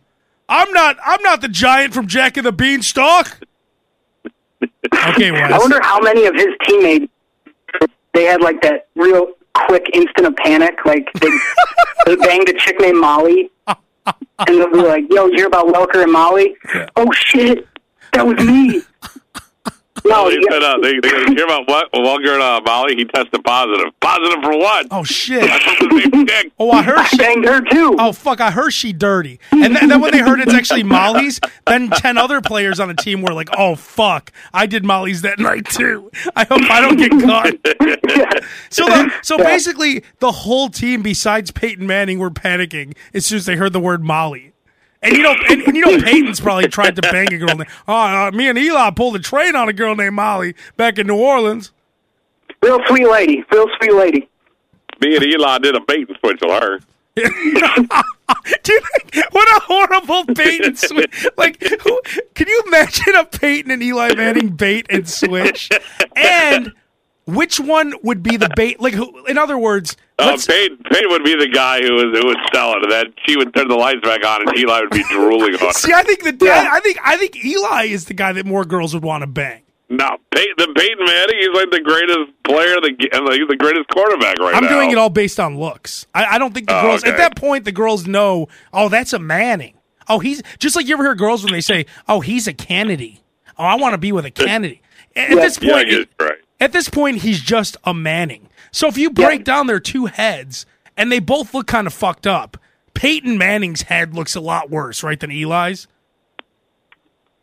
Speaker 2: I'm not. I'm not the giant from Jack and the Beanstalk. Okay,
Speaker 1: I wonder how many of his teammates they had like that real quick instant of panic. Like they, <laughs> they banged a chick named Molly, and they'll be like, "Yo, you hear about Welker and Molly? Oh shit, that was me." No,
Speaker 3: They
Speaker 1: yeah,
Speaker 3: said uh, they, they hear about what Welker and uh, Molly. He tested positive. Positive for what?
Speaker 2: Oh shit. <laughs> Oh, I heard.
Speaker 1: I
Speaker 2: She,
Speaker 1: banged her too.
Speaker 2: oh fuck, I heard she dirty. And then, then when they heard it's actually Molly's, then ten other players on the team were like, "Oh fuck, I did Molly's that night too. I hope I don't get caught." <laughs> So, the, so
Speaker 1: Yeah.
Speaker 2: basically, the whole team, besides Peyton Manning, were panicking as soon as they heard the word Molly. And you know, and, and you know, Peyton's probably tried to bang a girl. Named, oh, uh, me and Eli pulled a train on a girl named Molly back in New Orleans.
Speaker 1: Real sweet lady, real sweet lady.
Speaker 3: Me and Eli did a bait and switch with her. <laughs>
Speaker 2: Do you think what a horrible bait and switch? Like, who, can you imagine a Peyton and Eli Manning bait and switch? And which one would be the bait? Like, who, in other words,
Speaker 3: Uh,
Speaker 2: let's,
Speaker 3: Peyton, Peyton would be the guy who was who would sell it, and then she would turn the lights back on, and Eli would be drooling on her.
Speaker 2: see. I think the
Speaker 1: Yeah.
Speaker 2: I think I think Eli is the guy that more girls would want to bang.
Speaker 3: No, Peyton, the Peyton Manning, he's like the greatest player, the and he's the greatest quarterback right now.
Speaker 2: I'm doing it all based on looks. I, I don't think the
Speaker 3: Oh,
Speaker 2: girls at that point the girls know. Oh, that's a Manning. Oh, he's just like you ever hear girls when they say, "Oh, he's a Kennedy." Oh, I want to be with a Kennedy. At
Speaker 1: Yeah.
Speaker 2: this point,
Speaker 3: guess you're right.
Speaker 2: At this point, he's just a Manning. So if you break down their two heads and they both look kind of fucked up, Peyton Manning's head looks a lot worse, right, than Eli's.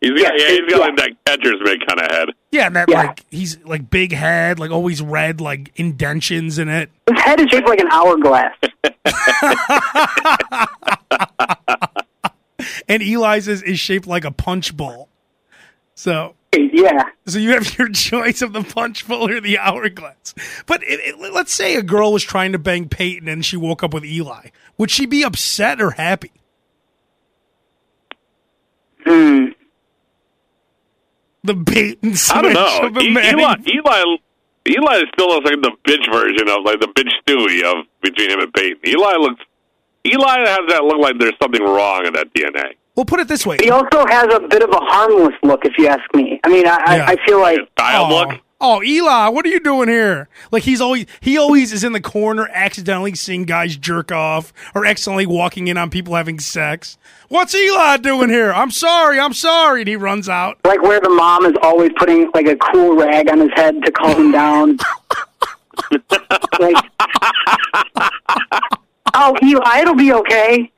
Speaker 3: He's got,
Speaker 1: Yeah,
Speaker 3: yeah, he's got
Speaker 1: yeah.
Speaker 3: like that catcher's mitt kind of head.
Speaker 2: Yeah, and that
Speaker 1: Yeah.
Speaker 2: like he's like big head, like always red, like indentions in it.
Speaker 1: His head is shaped like an hourglass. <laughs> <laughs>
Speaker 2: And Eli's is, is shaped like a punch bowl. So
Speaker 1: yeah.
Speaker 2: So you have <laughs> your choice of the punch bowl or the hourglass. But it, it- let's say a girl was trying to bang Peyton and she woke up with Eli. Would she be upset or happy?
Speaker 1: Hmm.
Speaker 2: The bait and switch
Speaker 3: I don't know.
Speaker 2: of a
Speaker 3: E-
Speaker 2: Manning.
Speaker 3: Eli, Eli, Eli still looks like the bitch version of like the bitch Stewie of between him and Peyton. Eli looks. Eli has that look like there's something wrong in that DNA.
Speaker 2: Well, put it this way.
Speaker 1: He also has a bit of a harmless look, if you ask me. I mean, I,
Speaker 2: Yeah.
Speaker 1: I, I feel like
Speaker 3: Style
Speaker 2: oh,
Speaker 3: look.
Speaker 2: oh, Eli, what are you doing here? Like he's always he always is in the corner, accidentally seeing guys jerk off or accidentally walking in on people having sex. What's Eli doing here? I'm sorry, I'm sorry, and he runs out.
Speaker 1: like where the mom is always putting like a cool rag on his head to calm him down. <laughs> like, oh, Eli, it'll be okay.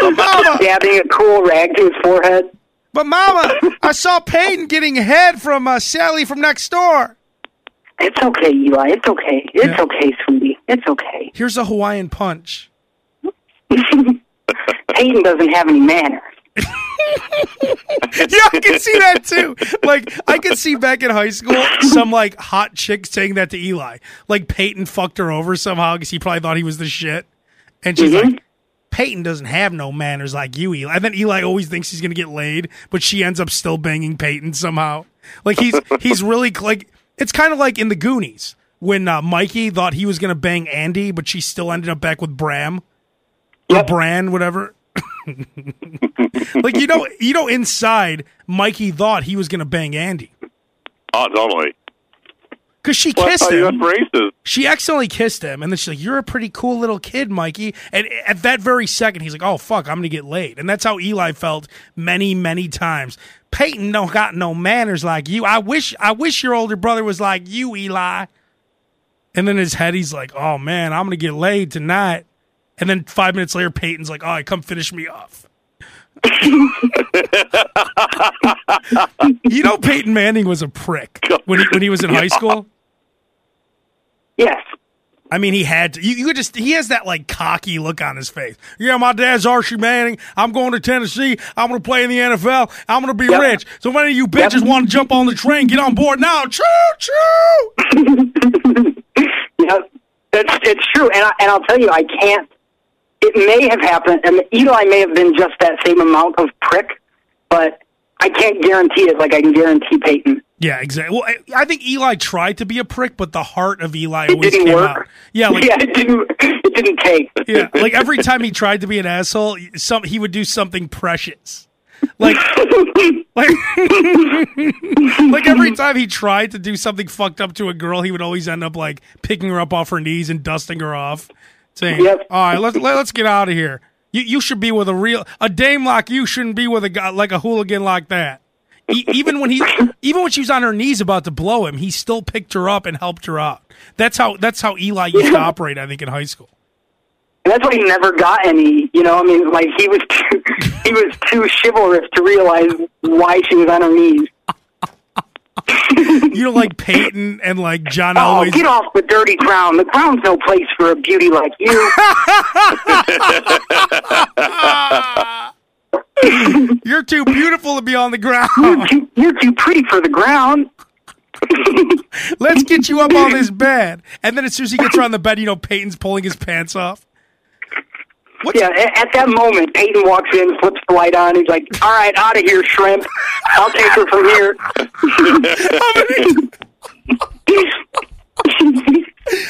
Speaker 2: Mama, <laughs>
Speaker 1: Dabbing a cool rag to his forehead.
Speaker 2: but Mama, <laughs> I saw Peyton getting head from uh, Sally from next door.
Speaker 1: It's okay, Eli. It's okay. It's
Speaker 2: Yeah.
Speaker 1: okay, sweetie. It's okay.
Speaker 2: Here's a Hawaiian punch. <laughs>
Speaker 1: Peyton doesn't have any manners.
Speaker 2: yeah, I can see that too. Like, I can see back in high school some like hot chick saying that to Eli. Like Peyton fucked her over somehow because he probably thought he was the shit, and she's
Speaker 1: Mhm.
Speaker 2: like, "Peyton doesn't have no manners like you, Eli." And then Eli always thinks he's gonna get laid, but she ends up still banging Peyton somehow. Like he's <laughs> he's really like it's kind of like in the Goonies when uh, Mikey thought he was gonna bang Andy, but she still ended up back with Bram or
Speaker 1: Yep.
Speaker 2: Bran, whatever. <laughs> like you know, you know, inside Mikey thought he was gonna bang Andy
Speaker 3: Oh, totally.
Speaker 2: Because she kissed
Speaker 3: thought you had
Speaker 2: him. She accidentally kissed him, and then she's like, "You're a pretty cool little kid, Mikey." And at that very second, he's like, "Oh fuck, I'm gonna get laid." And that's how Eli felt many, many times. Peyton don't got no manners like you. I wish, I wish your older brother was like you, Eli. And then his head, he's like, "Oh man, I'm gonna get laid tonight." And then five minutes later, Peyton's like, "All right, come finish me off." <laughs> you know, Peyton Manning was a prick when he when he was in high school.
Speaker 1: Yes.
Speaker 2: I mean, he had to. You, you could just. He has that like cocky look on his face. Yeah, my dad's Archie Manning. I'm going to Tennessee. I'm going to play in the NFL. I'm going to be
Speaker 1: Yep.
Speaker 2: rich. So if any of you bitches
Speaker 1: Yep.
Speaker 2: want to jump on the train, get on board now. Choo choo. <laughs>
Speaker 1: Yeah, that's it's true, and I, and I'll tell you, I can't. It may have happened, and Eli may have been just that same amount of prick, but I can't guarantee it like I can guarantee Peyton.
Speaker 2: Yeah, exactly. Well, I, I think Eli tried to be a prick, but the heart of Eli
Speaker 1: It
Speaker 2: always
Speaker 1: didn't
Speaker 2: came
Speaker 1: work.
Speaker 2: out. Yeah, like
Speaker 1: yeah, it didn't. It didn't take.
Speaker 2: yeah, like every time he tried to be an asshole, some he would do something precious. Like <laughs> like <laughs> like every time he tried to do something fucked up to a girl, he would always end up like picking her up off her knees and dusting her off, saying,
Speaker 1: Yep.
Speaker 2: "All right, let's let, let's get out of here. You you should be with a real a dame like you shouldn't be with a guy like a hooligan like that." E- even when he <laughs> even when she was on her knees about to blow him, he still picked her up and helped her out. That's how that's how Eli used to operate. I think in high school.
Speaker 1: And that's why he never got any. You know, I mean, like he was too, <laughs> he was too chivalrous to realize why she was on her knees. <laughs>
Speaker 2: You don't like Peyton and like John
Speaker 1: Oh,
Speaker 2: always.
Speaker 1: get off the dirty ground. The ground's no place for a beauty like you. <laughs> <laughs>
Speaker 2: You're too beautiful to be on the
Speaker 1: You're
Speaker 2: ground.
Speaker 1: too, you're too pretty for the ground.
Speaker 2: Let's get you up on this bed. And then as soon as he gets her on the bed, you know, Peyton's pulling his pants off. What's,
Speaker 1: Yeah, at that moment, Peyton walks in, flips the light on. He's like, "All right, out of here, shrimp. I'll take her from here." <laughs>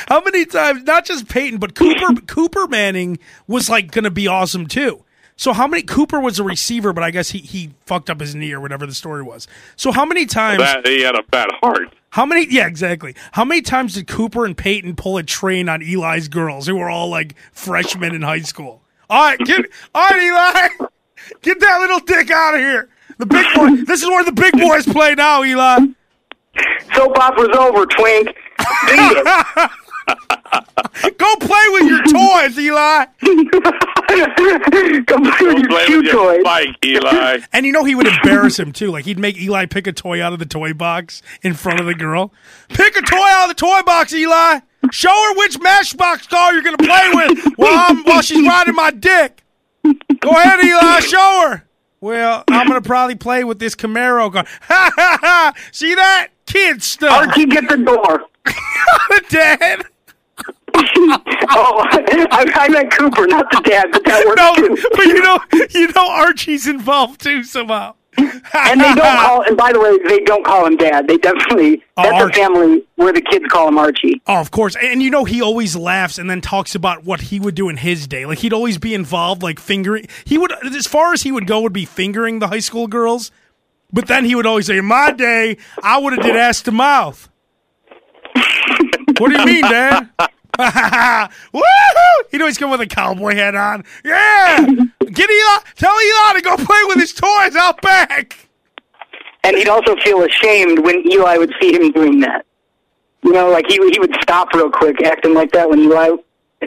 Speaker 2: How many times, not just Peyton, but Cooper Cooper Manning was like going to be awesome too. So how many Cooper was a receiver, but I guess he he fucked up his knee or whatever the story was. So how many times
Speaker 3: That he had a bad heart.
Speaker 2: How many? Yeah, exactly. How many times did Cooper and Peyton pull a train on Eli's girls, who were all like freshmen in high school? All right, get, all right, Eli, get that little dick out of here. The big boy. This is where the big boys play now, Eli.
Speaker 1: Soap opera's over, twink. <laughs> Beat it.
Speaker 2: Go play with your toys, Eli. <laughs>
Speaker 1: Come play with
Speaker 3: Don't
Speaker 1: your
Speaker 3: play
Speaker 1: cute
Speaker 3: with your
Speaker 1: toys.
Speaker 3: bike, Eli.
Speaker 2: And you know he would embarrass him too. Like he'd make Eli pick a toy out of the toy box in front of the girl. Pick a toy out of the toy box, Eli. Show her which Matchbox car you're gonna play with while I'm while she's riding my dick. Go ahead, Eli. Show her. Well, I'm gonna probably play with this Camaro car. Ha ha ha! See that kid stuff,
Speaker 1: Archie, get the door. <laughs>
Speaker 2: Dad. <laughs>
Speaker 1: oh, I, I meant Cooper, not the dad, but that works
Speaker 2: No,
Speaker 1: too.
Speaker 2: but you know, you know Archie's involved too somehow.
Speaker 1: and they don't <laughs> call. And by the way, they don't call him dad. They definitely
Speaker 2: Oh,
Speaker 1: that's a family where the kids call him Archie.
Speaker 2: Oh, of course. And you know, he always laughs and then talks about what he would do in his day. Like, he'd always be involved, like, fingering. He would, as far as he would go, would be fingering the high school girls. But then he would always say, in my day, I would have did ass to mouth. what do you mean, Dad? <laughs> <laughs> Woohoo! He'd always come with a cowboy hat on. Yeah! <laughs> Get Eli, tell Eli to go play with his toys out back.
Speaker 1: And he'd also feel ashamed when Eli would see him doing that. You know, like he he would stop real quick, acting like that when Eli.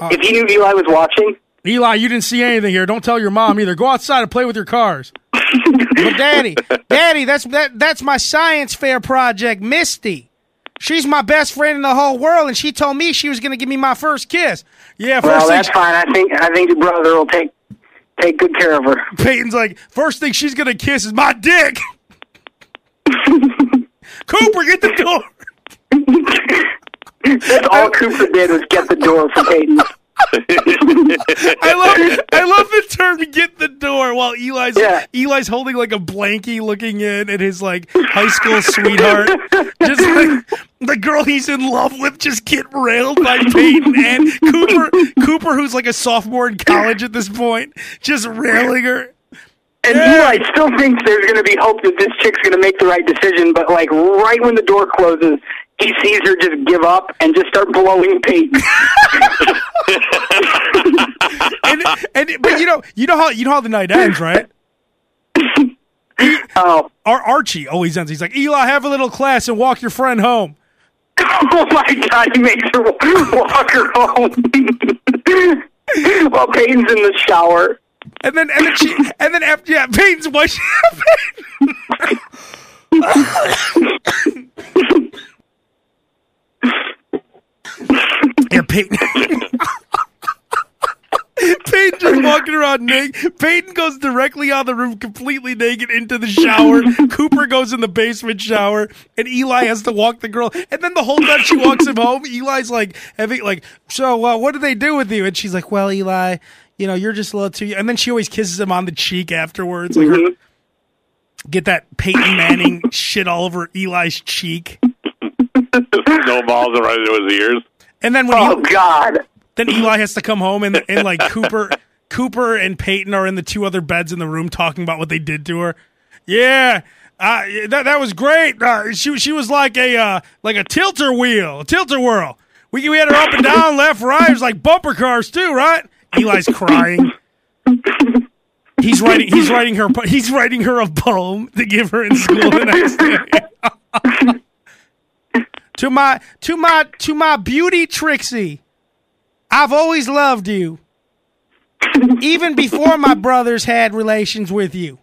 Speaker 1: Uh, if he knew Eli was watching,
Speaker 2: Eli, you didn't see anything here. Don't tell your mom either. Go outside and play with your cars. <laughs> but daddy, daddy, that's that that's my science fair project, Misty. She's my best friend in the whole world, and she told me she was going to give me my first kiss. Yeah, first
Speaker 1: well, that's fine. I think I think your brother will take take good care of her. <laughs>
Speaker 2: Peyton's like, first thing she's going to kiss is my dick. <laughs> Cooper, get the door.
Speaker 1: That's all Cooper did was get the door for Peyton. <laughs> <laughs> <laughs>
Speaker 2: I love I love the term "get the door" while Eli's
Speaker 1: Yeah.
Speaker 2: Eli's holding like a blankie, looking in at his like high school sweetheart, <laughs> just like the girl he's in love with, just get railed by Peyton and Cooper. Cooper, who's like a sophomore in college at this point, just railing her.
Speaker 1: And
Speaker 2: Yeah.
Speaker 1: Eli still thinks there's going to be hope that this chick's going to make the right decision, but like right when the door closes, he sees her just give up and just start blowing Peyton. <laughs>
Speaker 2: And and but you know you know how you know how the night ends, right? <laughs>
Speaker 1: oh,
Speaker 2: Our Archie always ends. He's like, Eli, have a little class and walk your friend home. <laughs>
Speaker 1: oh my God! He makes her walk her home while Peyton's in the shower.
Speaker 2: And then and then she and then after yeah, Peyton's what? Yeah, Peyton. Peyton just walking around naked. Peyton goes directly out of the room, completely naked, into the shower. Cooper goes in the basement shower, and Eli has to walk the girl. And then the whole time she walks him home, Eli's like having like, so uh, what do they do with you? And she's like, well, Eli, you know, you're just a little too. And then she always kisses him on the cheek afterwards, like her, get that Peyton Manning shit all over Eli's cheek.
Speaker 3: Snowballs right into his ears.
Speaker 2: And then when
Speaker 1: Oh
Speaker 2: he,
Speaker 1: God!
Speaker 2: Then Eli has to come home and and like Cooper Cooper and Peyton are in the two other beds in the room talking about what they did to her. Yeah. Uh, that that was great. Uh, she she was like a uh, like a tilter wheel, a Tilt-A-Whirl. We we had her up and down, left, right. It was like bumper cars too, right? Eli's crying. He's writing. He's writing her. He's writing her a poem to give her in school the next day. <laughs> to my to my to my beauty Trixie. I've always loved you. <laughs> Even before my brothers had relations with you.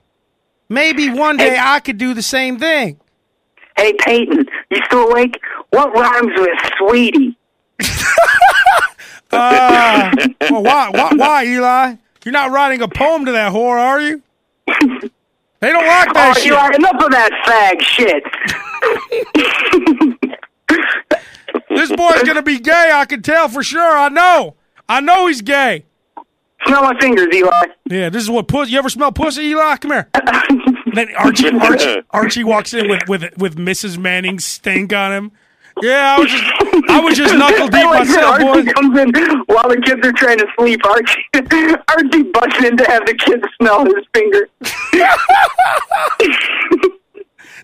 Speaker 2: Maybe one day I could do the same thing.
Speaker 1: Hey Peyton, you still awake? What rhymes with sweetie? <laughs>
Speaker 2: Uh, well, why, why, <laughs> why, Eli? You're not writing a poem to that whore, are you? They don't like that
Speaker 1: oh,
Speaker 2: shit.
Speaker 1: Eli, enough of that fag shit.
Speaker 2: This boy's gonna be gay. I can tell for sure. I know. I know he's gay.
Speaker 1: Smell my fingers, Eli.
Speaker 2: Yeah, this is what pussy. You ever smell pussy, Eli? Come here. <laughs> then Archie, Archie, Archie walks in with with with Mrs. Manning's stink on him. Yeah, I was just, I was just knuckle deep
Speaker 1: like
Speaker 2: myself,
Speaker 1: Archie
Speaker 2: boy.
Speaker 1: comes in while the kids are trying to sleep. Archie, <laughs> Archie busts in to have the kids smell his finger. <laughs>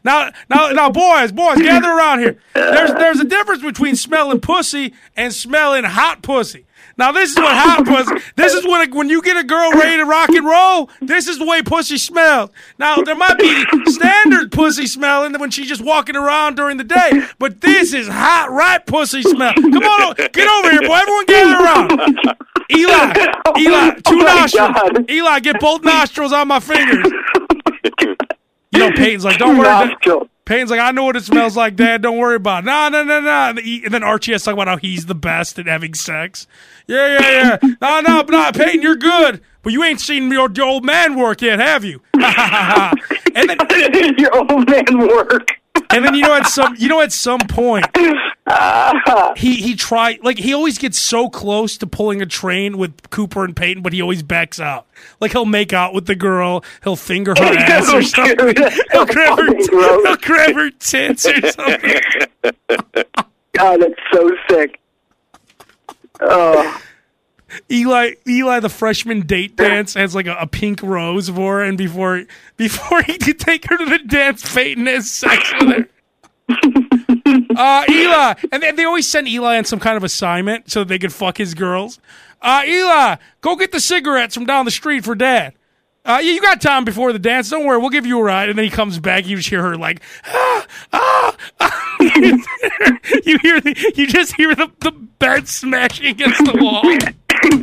Speaker 2: Now, now, now, boys, boys, gather around here. There's there's a difference between smelling pussy and smelling hot pussy. Now, this is what hot pussy. This is when when you get a girl ready to rock and roll. This is the way pussy smells. Now, there might be standard pussy smelling when she's just walking around during the day, but this is hot, right pussy smell. Come on, get over here, boy. Everyone, gather around. Eli, oh Eli, two
Speaker 1: Oh
Speaker 2: nostrils.
Speaker 1: God.
Speaker 2: Eli, get both nostrils on my fingers. <laughs> You know, Peyton's like, don't <laughs> worry.
Speaker 1: Nostril.
Speaker 2: Payne's like, I know what it smells like, Dad. Don't worry about it. No, no, no, no. And and then Archie has to talk about how he's the best at having sex. Yeah, yeah, yeah. No, no, no, Peyton, you're good. But you ain't seen your, your old man work yet, have you? <laughs> and then <laughs>
Speaker 1: Your old man work.
Speaker 2: And then you know at some you know at some point <laughs> he he tried like he always gets so close to pulling a train with Cooper and Peyton, but he always backs out. Like he'll make out with the girl, he'll finger her <laughs> ass or something. <laughs> He'll grab her, he'll grab her tits or something.
Speaker 1: God, that's so sick. Oh,
Speaker 2: Eli Eli the freshman date dance has like a, a pink rose for her, and before before <laughs> he could take her to the dance, Peyton has sex with her. <laughs> uh, Eli, and they, they always send Eli on some kind of assignment so they could fuck his girls. Uh, Eli, go get the cigarettes from down the street for Dad. Uh, yeah, you got time before the dance. Don't worry, we'll give you a ride. And then he comes back. You just hear her like, ah, ah, ah. <laughs> you hear, the, you just hear the, the bed smashing against the wall.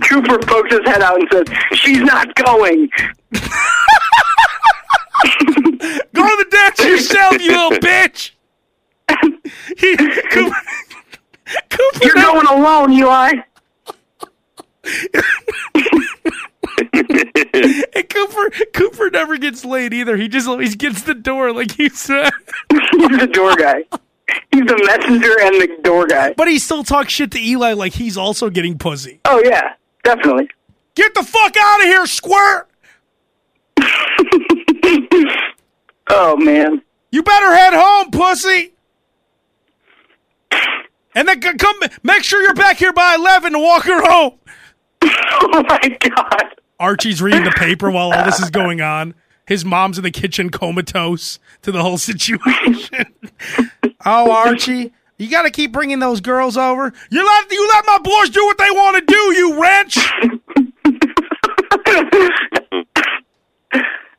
Speaker 1: Cooper pokes his head out and says, "She's not going."
Speaker 2: Go to the dance yourself, you little bitch. He, Cooper, Cooper
Speaker 1: You're going alone, Eli.
Speaker 2: and Cooper, Cooper never gets laid either. He just always gets the door, like you said.
Speaker 1: He's the door guy. He's the messenger and the door guy.
Speaker 2: But he still talks shit to Eli like he's also getting pussy.
Speaker 1: Oh yeah, definitely.
Speaker 2: Get the fuck out of here, squirt! <laughs>
Speaker 1: Oh man.
Speaker 2: You better head home, pussy. And then come, make sure you're back here by eleven to walk her home. <laughs>
Speaker 1: Oh my god.
Speaker 2: Archie's reading the paper while all this is going on. His mom's in the kitchen comatose to the whole <laughs> situation. oh, Archie, you got to keep bringing those girls over. You let you let my boys do what they want to do. You wrench. <laughs>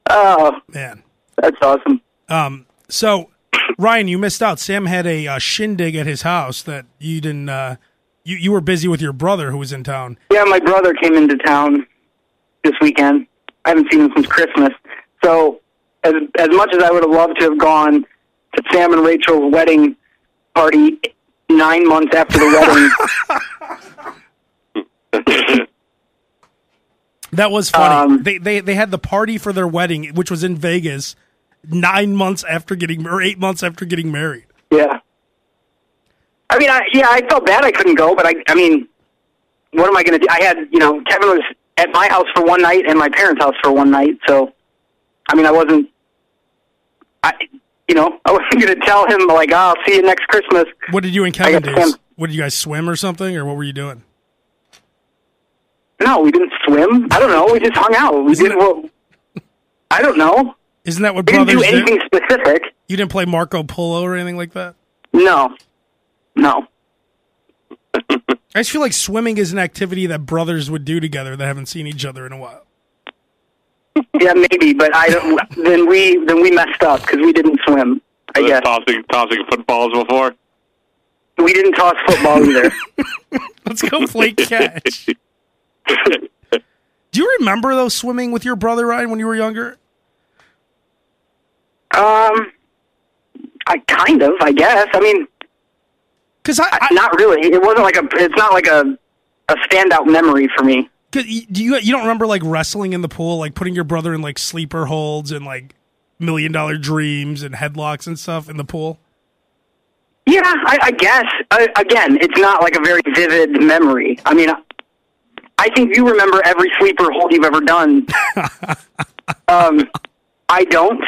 Speaker 1: Oh,
Speaker 2: Man.
Speaker 1: that's awesome.
Speaker 2: Um. So, Ryan, you missed out. Sam had a uh, shindig at his house that you didn't. Uh, you you were busy with your brother who was in town.
Speaker 1: Yeah, my brother came into town this weekend. I haven't seen him since Christmas. So, as as much as I would have loved to have gone to Sam and Rachel's wedding party nine months after the wedding, <laughs>
Speaker 2: That was funny.
Speaker 1: Um,
Speaker 2: they, they they had the party for their wedding, which was in Vegas, nine months after getting or eight months after getting married.
Speaker 1: yeah. I mean, I, yeah, I felt bad I couldn't go, but I, I mean, what am I going to do? I had, you know, Kevin was at my house for one night and my parents' house for one night, so, I mean, I wasn't, I, you know, <laughs> I wasn't going to tell him like, oh, I'll see you next Christmas.
Speaker 2: What did you and Kevin do? What did you guys swim or something, or what were you doing?
Speaker 1: No, we didn't swim. I don't know. We just hung out. We
Speaker 2: Isn't
Speaker 1: did what? I don't know.
Speaker 2: Isn't that what
Speaker 1: We didn't
Speaker 2: brothers
Speaker 1: do
Speaker 2: do?
Speaker 1: anything specific.
Speaker 2: You didn't play Marco Polo or anything like that.
Speaker 1: No, no.
Speaker 2: I just feel like swimming is an activity that brothers would do together that haven't seen each other in a while.
Speaker 1: Yeah, maybe, but I don't. then we then we messed up because we didn't swim. I guess
Speaker 3: tossing tossing footballs before.
Speaker 1: we didn't toss football either. <laughs>
Speaker 2: Let's go play catch. <laughs> Do you remember though swimming with your brother Ryan when you were younger?
Speaker 1: um, I kind of, I guess. I mean,
Speaker 2: Because I, I
Speaker 1: not really. It wasn't like a. It's not like a a standout memory for me.
Speaker 2: 'Cause do you you don't remember like wrestling in the pool, like putting your brother in like sleeper holds and like million dollar dreams and headlocks and stuff in the pool.
Speaker 1: Yeah, I, I guess. I, again, it's not like a very vivid memory. I mean, I think you remember every sleeper hold you've ever done. <laughs> um, I don't.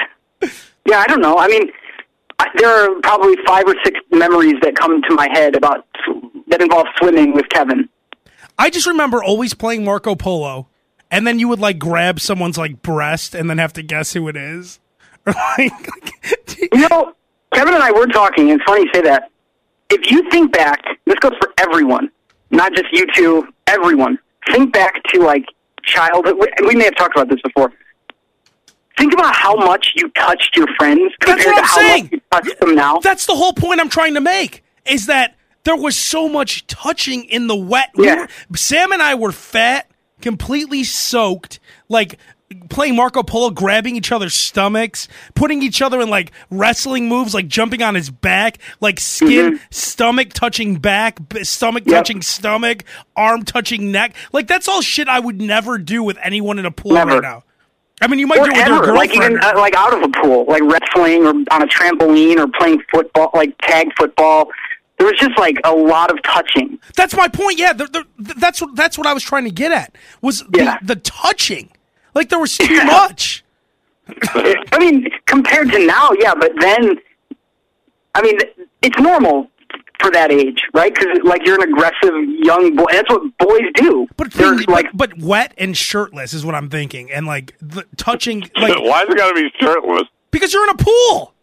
Speaker 1: Yeah, I don't know. I mean, I, there are probably five or six memories that come to my head about that involve swimming with Kevin.
Speaker 2: I just remember always playing Marco Polo, and then you would like grab someone's like breast and then have to guess who it is. <laughs> Or like,
Speaker 1: You know, Kevin and I were talking. and It's funny you say that. If you think back, this goes for everyone, not just you two. Everyone, think back to like childhood. we- We may have talked about this before. Think about how much you touched your friends compared to how
Speaker 2: saying.
Speaker 1: much you touch them now.
Speaker 2: That's the whole point I'm trying to make. Is that there was so much touching in the wet. We were- Sam and I were fat, completely soaked, like playing Marco Polo, grabbing each other's stomachs, putting each other in like wrestling moves, like jumping on his back, like skin, stomach touching back, b- stomach
Speaker 1: Mm-hmm. Yep.
Speaker 2: touching stomach, arm touching neck. Like that's all shit I would never do with anyone in a pool
Speaker 1: Never.
Speaker 2: right now. I mean, you might
Speaker 1: or
Speaker 2: do it with your girlfriend.
Speaker 1: like even uh, like out of a pool, like wrestling or on a trampoline or playing football, like tag football. There was just like a lot of touching.
Speaker 2: That's my point. Yeah, the, the, that's what that's what I was trying to get at was
Speaker 1: Yeah.
Speaker 2: the, the touching. Like there was too much. <laughs> <clears throat>
Speaker 1: I mean, compared to now, yeah, but then, I mean, it's normal for that age, right? Because like you're an aggressive young boy. That's what boys do.
Speaker 2: But
Speaker 1: they're
Speaker 2: thing-
Speaker 1: like,
Speaker 2: but, but wet and shirtless is what I'm thinking, and like the touching, <laughs> like
Speaker 3: is it got to be shirtless?
Speaker 2: because you're in a pool.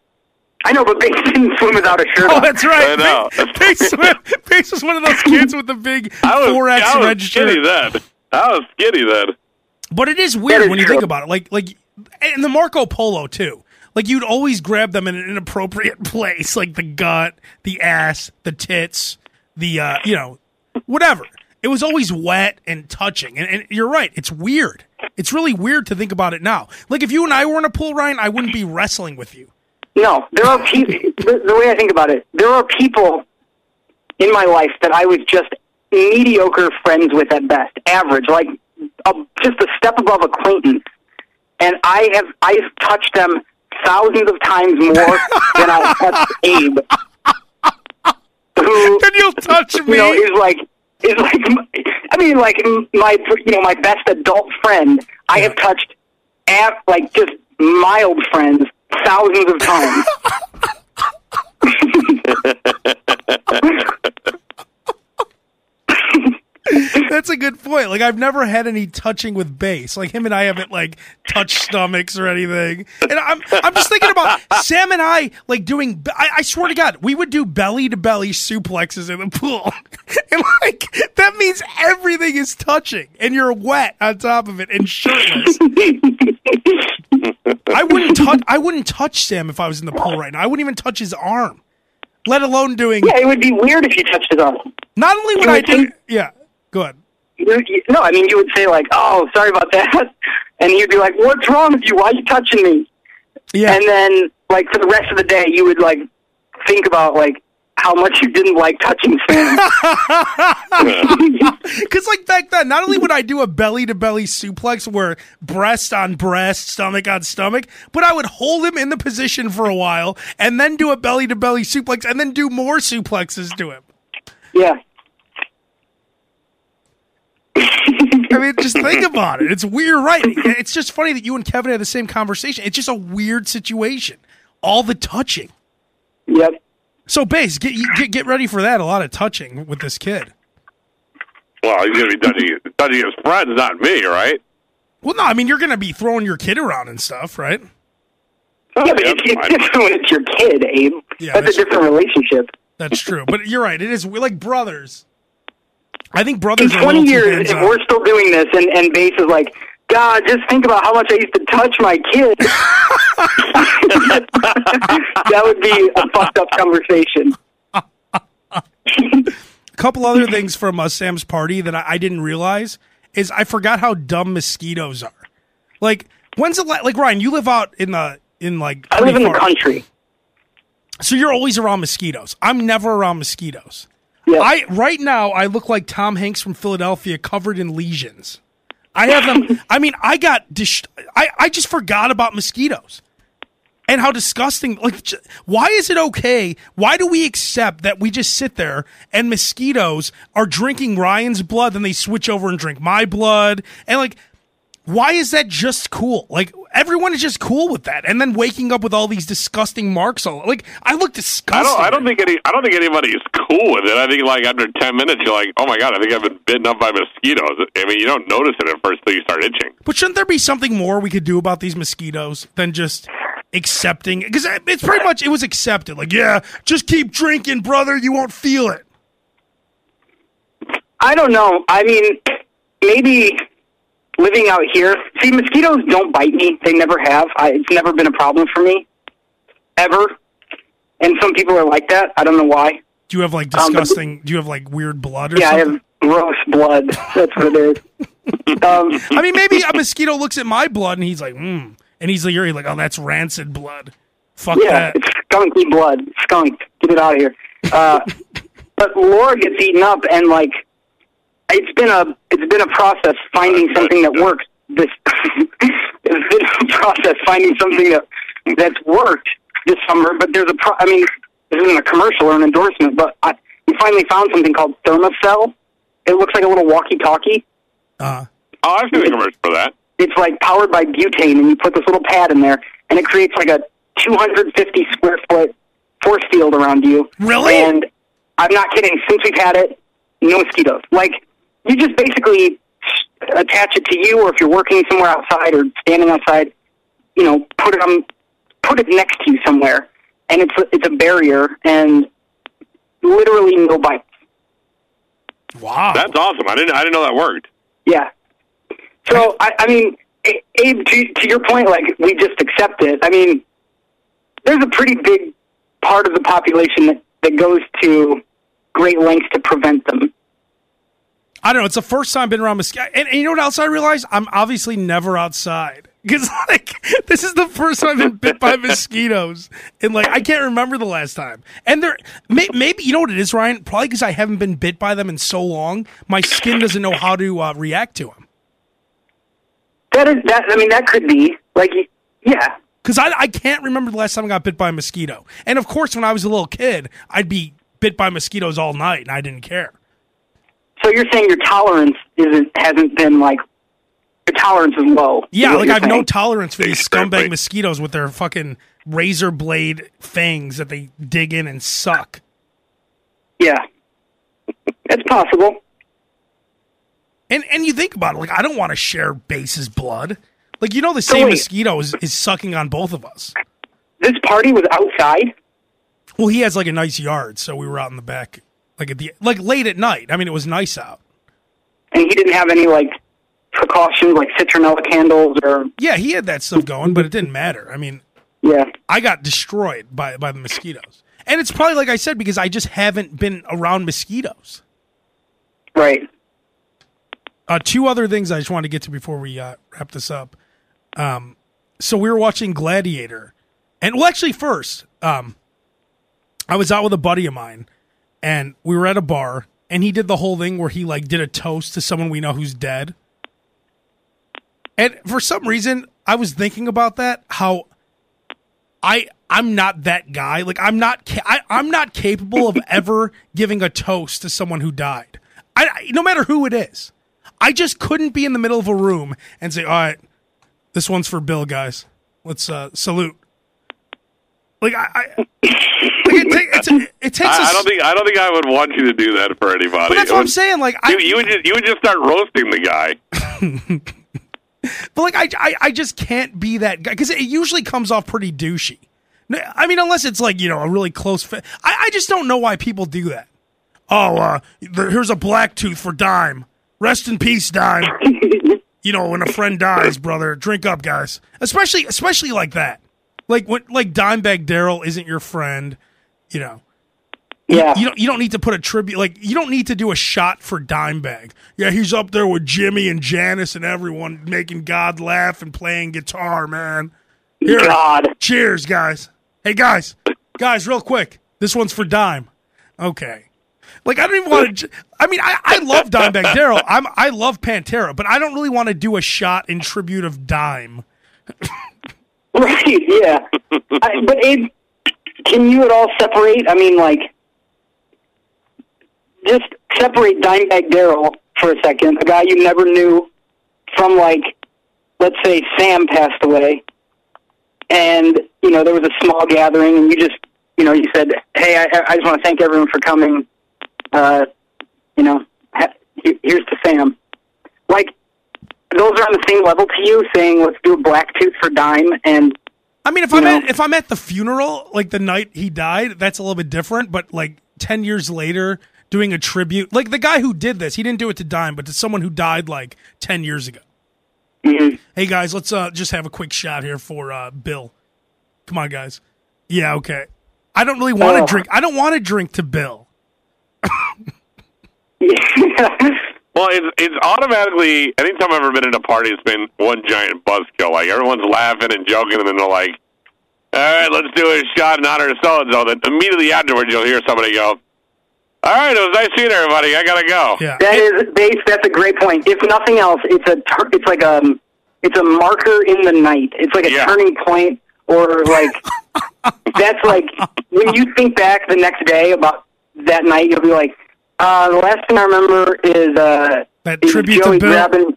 Speaker 1: I know, but Bates <laughs> didn't swim without a shirt
Speaker 2: Oh,
Speaker 1: on.
Speaker 2: that's right.
Speaker 3: I know.
Speaker 2: Pace, Pace, Pace was one of those kids with the big <laughs>
Speaker 3: I was,
Speaker 2: four X
Speaker 3: I was
Speaker 2: red
Speaker 3: skinny then. I was skinny then.
Speaker 2: But it is weird
Speaker 1: is
Speaker 2: when you
Speaker 1: true.
Speaker 2: think about it. Like like and the Marco Polo too. Like you'd always grab them in an inappropriate <laughs> place, like the gut, the ass, the tits, the uh, you know, whatever. It was always wet and touching. And, and you're right, it's weird. It's really weird to think about it now. Like if you and I were in a pool, Ryan, I wouldn't be wrestling with you.
Speaker 1: No, there are people. the, the way I think about it, there are people in my life that I was just mediocre friends with at best, average, like a, just a step above acquaintance, and I have I've touched them thousands of times more <laughs> than I touched Abe, who
Speaker 2: And you'll touch
Speaker 1: you know is like is like I mean like my you know my best adult friend. I have touched at like just mild friends thousands of times. <laughs>
Speaker 2: That's a good point. Like I've never had any touching with Bass. Like him and I haven't like touched stomachs or anything. And I'm I'm just thinking about Sam and I like doing. I, I swear to God, we would do belly to belly suplexes in the pool, <laughs> and like that means everything is touching, and you're wet on top of it and shirtless. <laughs> I wouldn't touch. I wouldn't touch Sam if I was in the pool right now. I wouldn't even touch his arm, let alone doing.
Speaker 1: Yeah, it would be weird if you touched his arm.
Speaker 2: Not only would
Speaker 1: You
Speaker 2: I
Speaker 1: would
Speaker 2: do.
Speaker 1: think-
Speaker 2: Yeah, go ahead.
Speaker 1: You- you- No, I mean you would say like, "Oh, sorry about that," <laughs> and he'd be like, "What's wrong with you? Why are you touching me?"
Speaker 2: Yeah.
Speaker 1: And then, like for the rest of the day, you would like think about like how much you didn't like touching Sam. <laughs> <laughs>
Speaker 2: Because like back then, not only would I do a belly to belly suplex where breast on breast, stomach on stomach, but I would hold him in the position for a while and then do a belly to belly suplex and then do more suplexes to him.
Speaker 1: yeah. <laughs>
Speaker 2: I mean, just think about it. It's weird, right? It's just funny that you and Kevin had the same conversation. It's just a weird situation. All the touching.
Speaker 1: Yep.
Speaker 2: So, Bass, get get get ready for that. A lot of touching with this kid.
Speaker 3: Well, he's gonna be touching, touching his friends, not me, right?
Speaker 2: Well, no, I mean you're going to be throwing your kid around and stuff, right?
Speaker 1: Oh, yeah, but it's, it's different when it's your kid, Abe.
Speaker 2: Yeah,
Speaker 1: that's,
Speaker 2: that's
Speaker 1: a different relationship.
Speaker 2: That's true. But you're right. It is we're like brothers. I think brothers are a
Speaker 1: 20
Speaker 2: little
Speaker 1: years, if we're still doing this, and and Bass is like, God, just think about how much I used to touch my kid. <laughs> that would be a fucked up conversation.
Speaker 2: A <laughs> couple other things from uh, Sam's party that I, I didn't realize is I forgot how dumb mosquitoes are. Like when's the la- like Ryan? You live out in the in like
Speaker 1: I live in the country.
Speaker 2: so you're always around mosquitoes. I'm never around mosquitoes.
Speaker 1: Yeah.
Speaker 2: I right now I look like Tom Hanks from Philadelphia, covered in lesions. I have them. I mean, I got. I I just forgot about mosquitoes and how disgusting. Like, why is it okay? Why do we accept that we just sit there and mosquitoes are drinking Ryan's blood, then they switch over and drink my blood, and like. Why is that just cool? Like everyone is just cool with that, and then waking up with all these disgusting marks. All like I look
Speaker 3: I
Speaker 2: disgusting.
Speaker 3: don't. I don't think any. I don't think anybody is cool with it. I think like after ten minutes, you're like, oh my god, I think I've been bitten up by mosquitoes. I mean, you don't notice it at first till you start itching.
Speaker 2: But shouldn't there be something more we could do about these mosquitoes than just accepting? Because it's pretty much it was accepted. Like, yeah, just keep drinking, brother. You won't feel it.
Speaker 1: I don't know. I mean, maybe living out here. See, mosquitoes don't bite me. They never have. I, it's never been a problem for me, ever. And some people are like that. I don't know why.
Speaker 2: Do you have like
Speaker 1: Um, but-
Speaker 2: disgusting? do you have like weird blood or
Speaker 1: Yeah, I have gross blood. That's what it is. <laughs> Um,
Speaker 2: I mean, maybe a mosquito looks at my blood and he's like, hmm, and he's like, you're like, oh, that's rancid blood. Fuck
Speaker 1: yeah,
Speaker 2: that.
Speaker 1: it's skunky blood. Skunk. Get it out of here. Uh, <laughs> but Laura gets eaten up, and like, it's been a it's been a process finding something that works. This <laughs> it's been a process finding something that that's worked this summer. But there's a pro- I mean, this isn't a commercial or an endorsement, but I, we finally found something called Thermacell. It looks like a little walkie-talkie.
Speaker 2: Uh,
Speaker 3: Oh, I've seen the commercial for that.
Speaker 1: It's like powered by butane, and you put this little pad in there, and it creates like a 250 square foot force field around you.
Speaker 2: Really?
Speaker 1: And I'm not kidding. Since we've had it, no mosquitoes. Like you just basically attach it to you, or if you're working somewhere outside or standing outside, you know, put it on, put it next to you somewhere, and it's a, it's a barrier, and literally no bites.
Speaker 2: wow.
Speaker 3: That's awesome. I didn't I didn't know that worked.
Speaker 1: Yeah. So I, I mean, Abe, to, to your point, like we just accept it. I mean, there's a pretty big part of the population that, that goes to great lengths to prevent them.
Speaker 2: I don't know. It's the first time I've been around mosquitoes. And, and you know what else I realized? I'm obviously never outside. Because, <laughs> like, this is the first time I've been bit by mosquitoes. And, like, I can't remember the last time. And they're, may, maybe, you know what it is, Ryan? Probably because I haven't been bit by them in so long, my skin doesn't know how to uh, react to them.
Speaker 1: That is that. I mean, that could be like, yeah.
Speaker 2: Because I, I can't remember the last time I got bit by a mosquito. And, of course, when I was a little kid, I'd be bit by mosquitoes all night, and I didn't care.
Speaker 1: So you're saying your tolerance isn't hasn't been like your tolerance is low.
Speaker 2: Yeah,
Speaker 1: what
Speaker 2: like I have no tolerance for these
Speaker 3: Exactly.
Speaker 2: scumbag mosquitoes with their fucking razor blade fangs that they dig in and suck.
Speaker 1: yeah, that's possible.
Speaker 2: And and you think about it, like I don't want to share Bass's blood. Like you know, the same
Speaker 1: wait.
Speaker 2: mosquito is, is sucking on both of us.
Speaker 1: This party was outside.
Speaker 2: Well, he has like a nice yard, so we were out in the back, like at the like late at night. I mean, it was nice out.
Speaker 1: and he didn't have any like precautions like citronella candles or
Speaker 2: Yeah, he had that stuff going, but it didn't matter. I mean,
Speaker 1: yeah
Speaker 2: I got destroyed by by the mosquitoes, and it's probably like I said because I just haven't been around mosquitoes.
Speaker 1: right
Speaker 2: Uh, two other things I just wanted to get to before we uh, wrap this up. Um, so we were watching Gladiator, and well, actually, first, um, I was out with a buddy of mine, and we were at a bar, and he did the whole thing where he like did a toast to someone we know who's dead. And for some reason, I was thinking about that. How I I'm not that guy. Like I'm not ca- I, I'm not capable of <laughs> ever giving a toast to someone who died. I, no matter who it is. I just couldn't be in the middle of a room and say, "All right, this one's for Bill, guys. Let's uh, salute." Like I, I <laughs> like it, ta- it's it takes.
Speaker 3: I, don't think I don't think I would want you to do that for anybody.
Speaker 2: But that's
Speaker 3: It
Speaker 2: what I'm
Speaker 3: would-
Speaker 2: saying. Like I,
Speaker 3: You, you would just you would just start roasting the guy. <laughs>
Speaker 2: But like I, I, I just can't be that guy because it usually comes off pretty douchey. No, I mean, unless it's like you know a really close fit. I, I just don't know why people do that. Oh, uh, there, here's a black tooth for Dime. Rest in peace, Dime. you know, when a friend dies, brother, drink up, guys. Especially, especially like that. Like when, like Dimebag Darrell isn't your friend. You know,
Speaker 1: yeah
Speaker 2: you don't you don't need to put a tribute like you don't need to do a shot for Dimebag. Yeah, he's up there with Jimi and Janis and everyone making God laugh and playing guitar, man. Here,
Speaker 1: God
Speaker 2: cheers, guys. Hey guys, guys, real quick. This one's for Dime. Okay. Like I don't even want to. I mean, I, I love Dimebag Darrell. I'm I love Pantera, but I don't really want to do a shot in tribute of Dime. <laughs>
Speaker 1: right yeah I, but Abe, can you at all separate I mean like just separate Dimebag Darrell for a second a guy you never knew from like let's say Sam passed away and you know there was a small gathering and you just you know you said hey I, I just want to thank everyone for coming uh you know ha- here's to Sam. Like those are on the same level to you saying let's do a black tooth for dime and
Speaker 2: I mean, if
Speaker 1: You
Speaker 2: I'm
Speaker 1: know?
Speaker 2: at if I'm at the funeral, like the night he died, that's a little bit different. But like ten years later, doing a tribute, like the guy who did this, he didn't do it to Dime, but to someone who died like ten years ago.
Speaker 1: Mhm.
Speaker 2: Hey guys, let's uh just have a quick shot here for uh Bill. Come on, guys. Yeah, okay. I don't really want to
Speaker 1: Oh.
Speaker 2: drink. I don't want to drink to Bill. <laughs> <laughs> <laughs>
Speaker 3: Well, it's it's automatically. Anytime I've ever been in a party, it's been one giant buzzkill. Like everyone's laughing and joking, and then they're like, "All right, let's do a shot in honor of so and so." Then immediately afterwards, you'll hear somebody go, "All right, it was nice seeing everybody. I gotta go."
Speaker 2: Yeah.
Speaker 1: that is Bass that's a great point if nothing else it's a tur- it's like a it's a marker in the night it's like a
Speaker 3: Yeah.
Speaker 1: turning point or like <laughs> that's like when you think back the next day about that night, you'll be like, uh, the last thing I remember is uh,
Speaker 2: That
Speaker 1: is
Speaker 2: tribute to
Speaker 1: Joey
Speaker 2: Bill.
Speaker 1: grabbing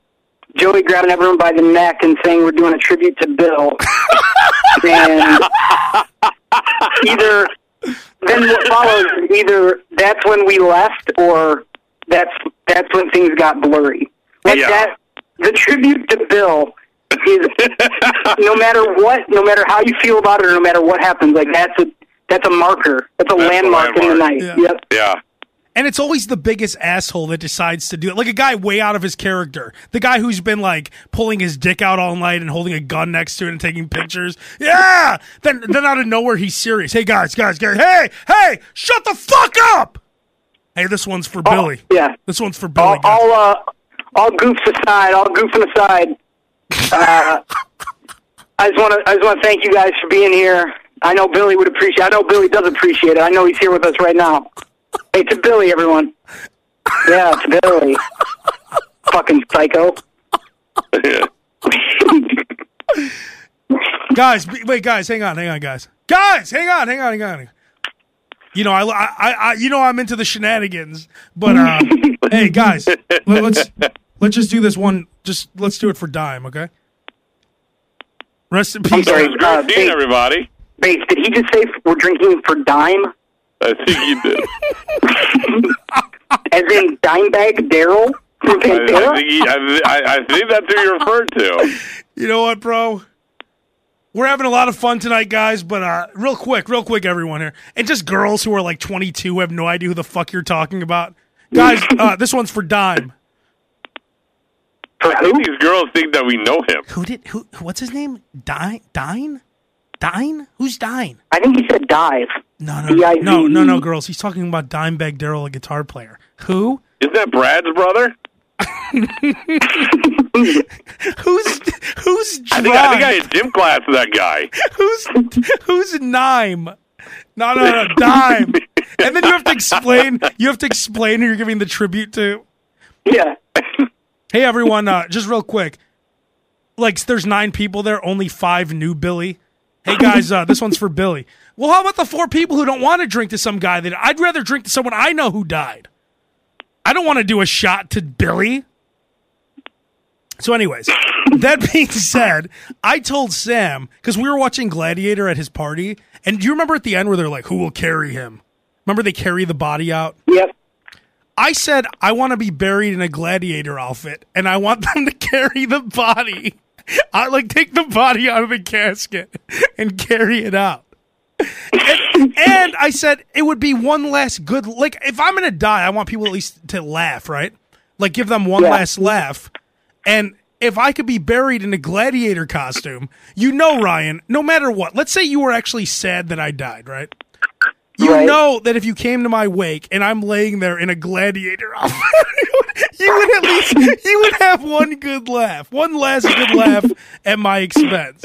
Speaker 1: Joey grabbing everyone by the neck and saying we're doing a tribute to Bill. <laughs> and either then what follows either that's when we left or that's that's when things got blurry. Like
Speaker 3: Yeah.
Speaker 1: that the tribute to Bill is <laughs> no matter what, no matter how you feel about it, or no matter what happens, like that's a that's a marker. That's a
Speaker 3: That's a
Speaker 1: landmark, in the night.
Speaker 2: Yeah.
Speaker 1: Yep.
Speaker 3: Yeah.
Speaker 2: And it's always the biggest asshole that decides to do it. Like a guy way out of his character. The guy who's been like pulling his dick out all night and holding a gun next to it and taking pictures. Yeah. Then then out of nowhere he's serious. Hey guys, guys, guys. Hey, hey, shut the fuck up. Hey, this one's for Billy.
Speaker 1: yeah.
Speaker 2: This one's for Billy.
Speaker 1: All, all uh, all goofs aside, all goofing aside. Uh, I just want to I just want to thank you guys for being here. I know Billy would appreciate. I know Billy does appreciate it. I know he's here with us right now. Hey, to Billy, everyone. Yeah, it's Billy. Fucking psycho. <laughs>
Speaker 2: guys, wait, guys, hang on, hang on, guys, guys, hang on, hang on, hang on. You know, I, I, I you know, I'm into the shenanigans, but uh, <laughs> hey, guys, let, let's let's just do this one. Just let's do it for dime, okay? Rest in peace.
Speaker 1: sorry.
Speaker 3: It was great
Speaker 1: Uh,
Speaker 3: seeing
Speaker 1: hey.
Speaker 3: everybody.
Speaker 1: Bass, did he just say we're drinking for dime?
Speaker 3: I think you did.
Speaker 1: As in Dimebag Darrell from
Speaker 3: I, I, think he, I, I, I think that's who you referred to.
Speaker 2: You know what, bro? We're having a lot of fun tonight, guys. But uh, real quick, real quick, everyone here, and just girls who are like 22 who have no idea who the fuck you're talking about, guys. <laughs> uh, this one's for dime.
Speaker 1: For who?
Speaker 3: these girls think that we know him.
Speaker 2: Who did who? What's his name? Dine? Dine? Dine? Who's Dine?
Speaker 1: I think he said dive.
Speaker 2: No, no,
Speaker 1: D-I-V-E.
Speaker 2: no, no, no, girls. He's talking about Dimebag Darrell, a guitar player. Who?
Speaker 3: Isn't that Brad's brother? <laughs>
Speaker 2: Who's who's
Speaker 3: I think, I think I
Speaker 2: Dime?
Speaker 3: had gym class with that guy. <laughs>
Speaker 2: Who's who's Nime? No, no, no, Dime. <laughs> And then you have to explain. You have to explain who you're giving the tribute to.
Speaker 1: Yeah.
Speaker 2: Hey everyone, uh, just real quick. Like there's nine people there, only five knew Billy. Hey guys, uh, this one's for Billy. Well, how about the four people who don't want to drink to some guy that I'd rather drink to someone I know who died. I don't want to do a shot to Billy. So, anyways, that being said, I told Sam because we were watching Gladiator at his party, and do you remember at the end where they're like, "Who will carry him?" Remember they carry the body out.
Speaker 1: Yep.
Speaker 2: I said I want to be buried in a gladiator outfit, and I want them to <laughs> carry the body. I like take the body out of the casket and carry it out. And, and I said it would be one last good. Like if I'm gonna die, I want people at least to laugh, right? Like give them one
Speaker 1: Yeah.
Speaker 2: last laugh. And if I could be buried in a gladiator costume, you know, Ryan, no matter what, let's say you were actually sad that I died, right? You
Speaker 1: Right.
Speaker 2: know that if you came to my wake and I'm laying there in a gladiator outfit, <laughs> you would at least you would have one good laugh, one last good laugh at my expense.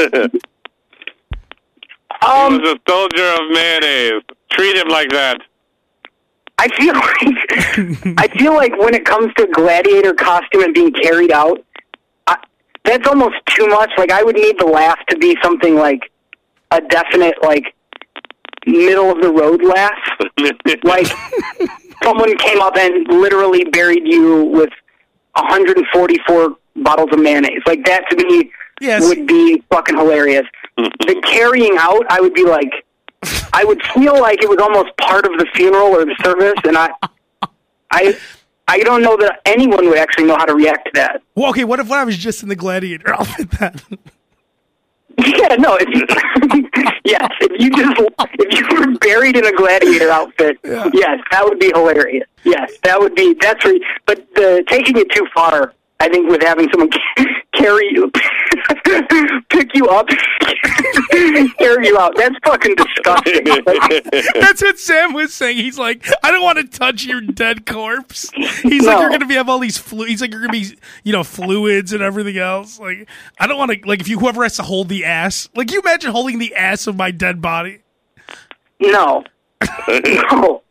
Speaker 1: Um,
Speaker 3: He was a soldier of mayonnaise. Treat him like that.
Speaker 1: I feel <laughs> like I feel like when it comes to gladiator costume and being carried out, I, that's almost too much. Like I would need the laugh to be something like a definite like middle of the road laugh. <laughs> Like someone came up and literally buried you with 144 bottles of mayonnaise. Like that to me
Speaker 2: Yes.
Speaker 1: would be fucking hilarious. the carrying out, I would be like, I would feel like it was almost part of the funeral or the service, and I, I, I don't know that anyone would actually know how to react to that.
Speaker 2: Well, okay, what if I was just in the gladiator <laughs> outfit then? <laughs>
Speaker 1: Yeah, no. If you, <laughs> yes, if you just if you were buried in a gladiator outfit, yes, that would be hilarious. Yes, that would be that's re- but the taking it too far. I think with having someone <laughs> carry you, <laughs> pick you up, <laughs> carry you out. That's fucking disgusting.
Speaker 2: That's what Sam was saying. He's like, I don't want to touch your dead corpse. He's like, you're gonna be have all these flu. He's like, you're gonna be, you know, fluids and everything else. Like, I don't want to. Like, if you whoever has to hold the ass, like, you imagine holding the ass of my dead body.
Speaker 1: no, no.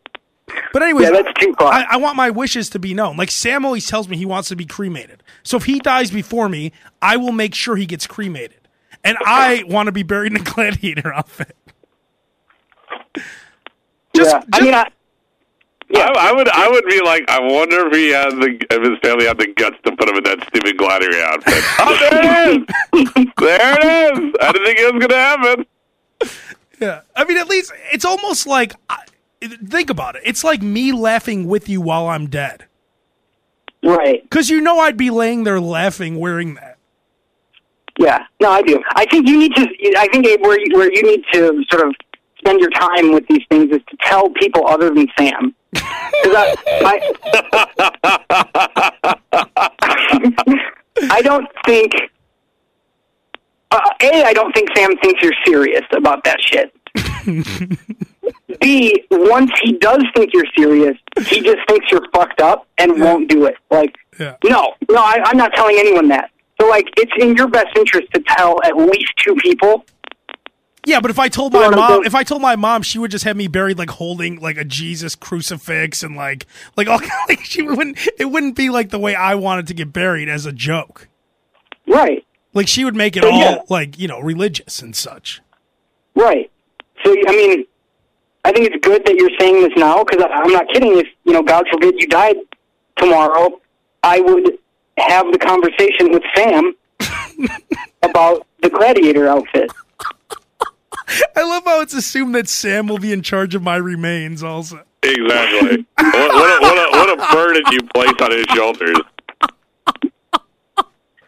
Speaker 2: But anyways,
Speaker 1: Yeah, that's too far.
Speaker 2: I, I want my wishes to be known. Like Sam always tells me he wants to be cremated. So if he dies before me, I will make sure he gets cremated. and I <laughs> want to be buried in a gladiator outfit. Just,
Speaker 1: yeah. I mean, I, yeah.
Speaker 3: I, I would, I would be like, I wonder if he has the, if his family had the guts to put him in that stupid gladiator outfit. <laughs> oh, there it is. There it is. I didn't think it was going to happen.
Speaker 2: Yeah, I mean, at least it's almost like I, think about it. It's like me laughing with you while I'm dead,
Speaker 1: right.
Speaker 2: because you know I'd be laying there laughing wearing that.
Speaker 1: Yeah, no, I do. I think you need to. I think where you, where you need to sort of spend your time with these things is to tell people other than Sam. <laughs> I, I, <laughs> I don't think. Uh, a, I don't think Sam thinks you're serious about that shit. <laughs> B, once he does think you're serious, he just thinks you're fucked up and won't do it. Like,
Speaker 2: Yeah.
Speaker 1: no, no, I, I'm not telling anyone that. So, like, it's in your best interest to tell at least two people.
Speaker 2: Yeah, but if I told my
Speaker 1: know what I'm
Speaker 2: mom, if I told my mom, she would just have me buried like holding like a Jesus crucifix and like like <laughs> all like she wouldn't. It wouldn't be like the way I wanted to get buried as a joke.
Speaker 1: Right,
Speaker 2: Like she would make it
Speaker 1: So,
Speaker 2: all
Speaker 1: yeah.
Speaker 2: like you know religious and such.
Speaker 1: right. So, I mean, I think it's good that you're saying this now because I'm not kidding. If, you know, God forbid you died tomorrow, I would have the conversation with Sam <laughs> about the gladiator outfit.
Speaker 2: I love how it's assumed that Sam will be in charge of my remains. Also,
Speaker 3: Exactly. what, what, a, what, a, what a burden you place on his shoulders.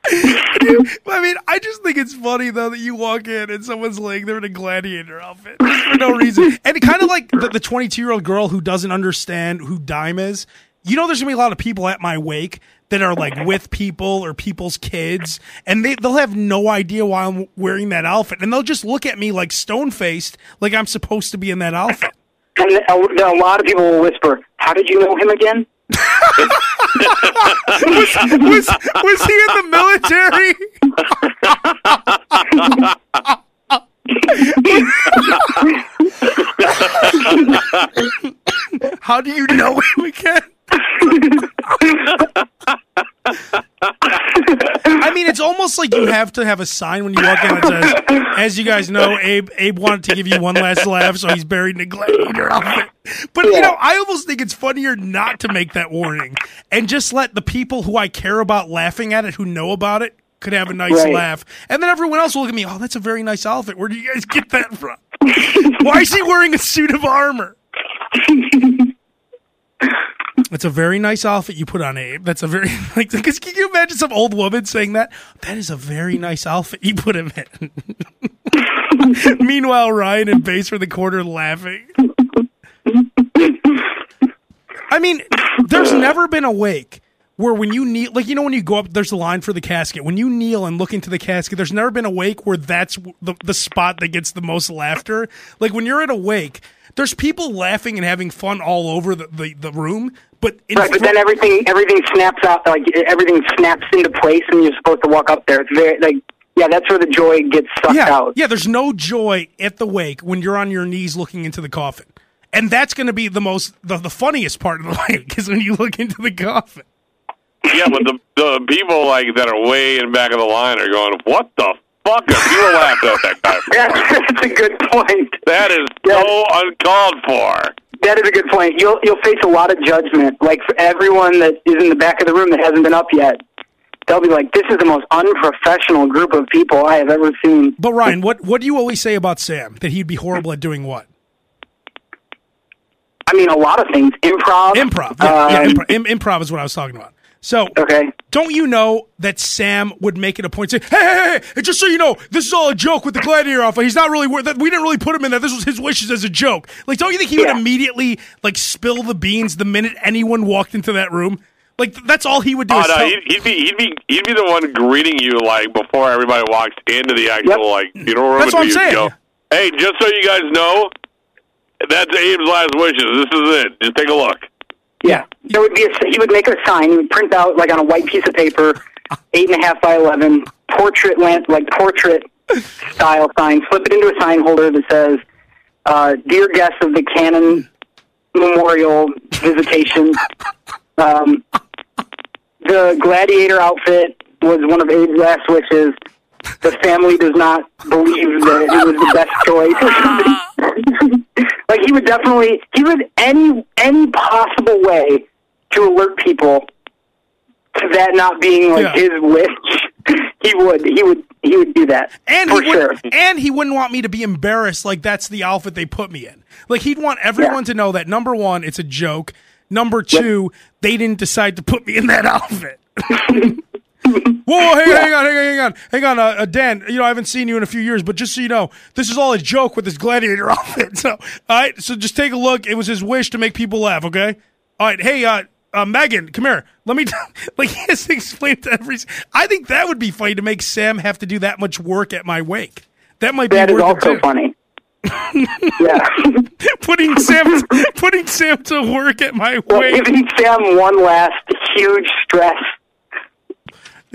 Speaker 2: I mean, I just think it's funny though that you walk in and someone's laying there in a gladiator outfit for no reason, and kind of like the 22 year old girl who doesn't understand who Dime is. You know, there's gonna be a lot of people at my wake that are like with people or people's kids, and they they'll have no idea why I'm wearing that outfit, and they'll just look at me like stone faced, like I'm supposed to be in that outfit.
Speaker 1: And a, a lot of people will whisper, How did you know him again?
Speaker 2: Was was was he in the military? How do you know him again? I mean, it's almost like you have to have a sign when you walk in that says, "As you guys know, Abe Abe wanted to give you one last laugh, so he's buried in a gladiator <laughs> outfit." But you know, I almost think it's funnier not to make that warning and just let the people who I care about laughing at it, who know about it, could have a nice
Speaker 1: Right.
Speaker 2: laugh, and then everyone else will look at me. Oh, that's a very nice outfit. Where do you guys get that from? <laughs> Why is he wearing a suit of armor? It's a very nice outfit you put on, Abe. That's a very <laughs> like. Because can you imagine some old woman saying that? That is a very nice outfit you put him in. <laughs> Meanwhile, Ryan and are in the corner laughing. I mean, there's never been a wake where when you kneel, like you know, when you go up, there's a line for the casket. When you kneel and look into the casket, there's never been a wake where that's the the spot that gets the most laughter. Like when you're at a wake, there's people laughing and having fun all over the the, the room, but in
Speaker 1: Right, but then everything everything snaps out like everything snaps into place and you're supposed to walk up there. It's very like yeah, that's where the joy gets sucked
Speaker 2: yeah,
Speaker 1: out.
Speaker 2: yeah, there's no joy at the wake when you're on your knees looking into the coffin. And that's going to be the most, the, the funniest part of the <laughs> wake is when you look into the coffin.
Speaker 3: Yeah, but the the people like that are way in back of the line are going, "What the fuck?" Are people laughing at that guy? <laughs>
Speaker 1: Yeah, that's a good point.
Speaker 3: That is
Speaker 1: Yeah.
Speaker 3: so uncalled for.
Speaker 1: That is a good point. You'll you'll face a lot of judgment. Like for everyone that is in the back of the room that hasn't been up yet, they'll be like, "This is the most unprofessional group of people I have ever seen."
Speaker 2: But Ryan, what, what do you always say about Sam? That he'd be horrible at doing what?
Speaker 1: I mean, a lot of things. Improv.
Speaker 2: Improv. Yeah, yeah
Speaker 1: um,
Speaker 2: improv, Im- improv is what I was talking about. So,
Speaker 1: Okay.
Speaker 2: don't you know that Sam would make it a point to say, hey, hey, hey, hey, just so you know, this is all a joke with the gladiator outfit. He's not really, wor- that we didn't really put him in there. This was his wishes as a joke. Like, don't you think he
Speaker 1: Yeah.
Speaker 2: would immediately, like, spill the beans the minute anyone walked into that room? Like, th- that's all he would do.
Speaker 3: Oh
Speaker 2: is
Speaker 3: no,
Speaker 2: tell-
Speaker 3: he'd, he'd be he'd be he'd be the one greeting you like before everybody walks into the actual
Speaker 1: Yep.
Speaker 3: like funeral room.
Speaker 2: That's what I'm
Speaker 3: you'd
Speaker 2: saying.
Speaker 3: Go, hey, just so you guys know, that's Abe's last wishes. This is it. Just take a look.
Speaker 1: Yeah. There would be a, he would make a sign, he would print out like on a white piece of paper, eight and a half by eleven, portrait lamp like portrait style sign, flip it into a sign holder that says, uh, Dear guests of the Kanan Memorial Visitation, um, the gladiator outfit was one of Abe's last wishes. the family does not believe that it was the best choice. <laughs> like he would definitely he would any any possible way to alert people to that not being like
Speaker 2: Yeah.
Speaker 1: his wish. he would he would he would do that
Speaker 2: And
Speaker 1: for
Speaker 2: he
Speaker 1: sure.
Speaker 2: and he wouldn't want me to be embarrassed like that's the outfit they put me in. Like he'd want everyone
Speaker 1: Yeah.
Speaker 2: to know that number one, it's a joke. Number two, they didn't decide to put me in that <laughs> outfit. <laughs> Whoa, hang, hang on, hang on, hang on, hang on, uh, uh, Dan. You know I haven't seen you in a few years, but just so you know, this is all a joke with this gladiator <laughs> outfit. So, all right, so just take a look. It was his wish to make people laugh. Okay, all right. Hey, uh, uh, Megan, come here. Let me <laughs> like <laughs> he has to explain to every. I think that would be funny to make Sam have to do that much work at my wake. That might be
Speaker 1: That is also funny. yeah.
Speaker 2: putting Sam putting Sam to work at my
Speaker 1: well,
Speaker 2: wake.
Speaker 1: giving Sam one last huge stress.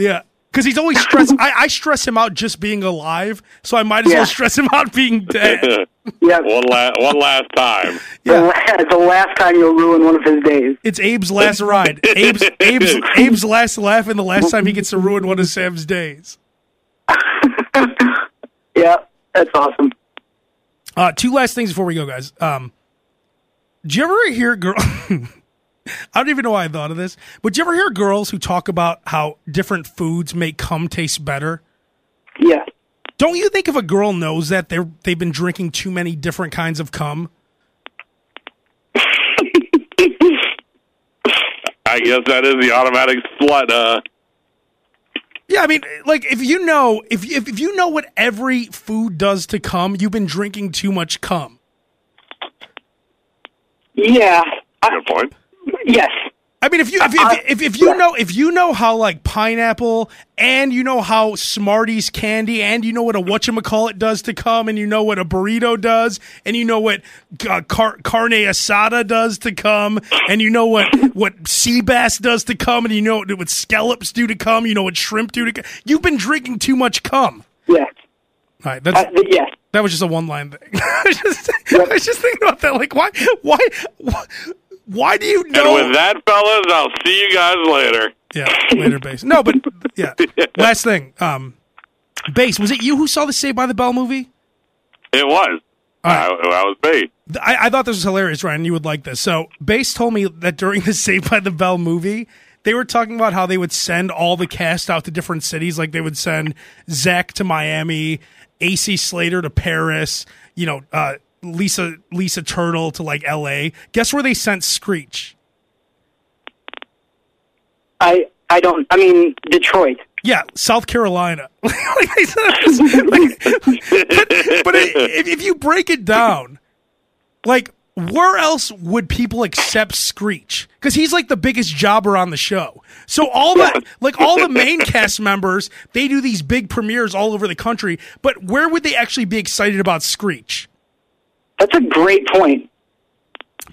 Speaker 2: Yeah. Because he's always stressed. I, I stress him out just being alive, so I might as
Speaker 1: Yeah.
Speaker 2: well stress him out being dead. <laughs>
Speaker 1: Yeah.
Speaker 3: one last one last time.
Speaker 1: The, la- the last time you'll ruin one of his days.
Speaker 2: It's Abe's last ride. Abe's Abe's Abe's last laugh, and the last time he gets to ruin one of Sam's days. <laughs>
Speaker 1: Yeah, that's awesome.
Speaker 2: Uh, two last things before we go, guys. Um, do you ever hear girl? <laughs> I don't even know why I thought of this, but do you ever hear girls who talk about how different foods make cum taste better?
Speaker 1: Yeah.
Speaker 2: Don't you think if a girl knows that they're they've been drinking too many different kinds of cum?
Speaker 3: I guess that is the automatic slut. Uh,
Speaker 2: Yeah, I mean, like if you know if if, if you know what every food does to cum, you've been drinking too much cum.
Speaker 1: Yeah. I,
Speaker 3: good point.
Speaker 1: Yes.
Speaker 2: I mean, if you if,
Speaker 1: Uh,
Speaker 2: if, if, if you
Speaker 1: yeah.
Speaker 2: know if you know how like pineapple and you know how Smarties candy and you know what a whatchamacallit does to come and you know what a burrito does and you know what uh, car- carne asada does to come and you know what what sea bass does to come and you know what, what scallops do to come you know what shrimp do to cum. You've been drinking too much cum.
Speaker 1: Yeah.
Speaker 2: All right, that's
Speaker 1: Uh, yes.
Speaker 2: that was just a one line thing. <laughs> I, was just, I was just thinking about that. Like, why, why, why, why do you know?
Speaker 3: And with that, fellas, I'll see you guys later.
Speaker 2: yeah, later Bass. No, but <laughs> yeah. Last thing, um, Bass. Was it you who saw the Saved by the Bell movie?
Speaker 3: It was. I, I was me.
Speaker 2: I, I thought this was hilarious, Ryan. You would like this. So, Bass told me that during the <laughs> Saved by the Bell movie, they were talking about how they would send all the cast out to different cities. Like they would send Zach to Miami, AC Slater to Paris, you know, uh, Lisa Lisa Turtle to like L.A. Guess where they sent Screech?
Speaker 1: I I don't. I mean Detroit.
Speaker 2: Yeah, South Carolina. <laughs> like they said, like- <laughs> but but if, if you break it down, like where else would people accept Screech? Because he's like the biggest jobber on the show. So all the like all the main cast members, they do these big premieres all over the country. But where would they actually be excited about Screech?
Speaker 1: That's a great point.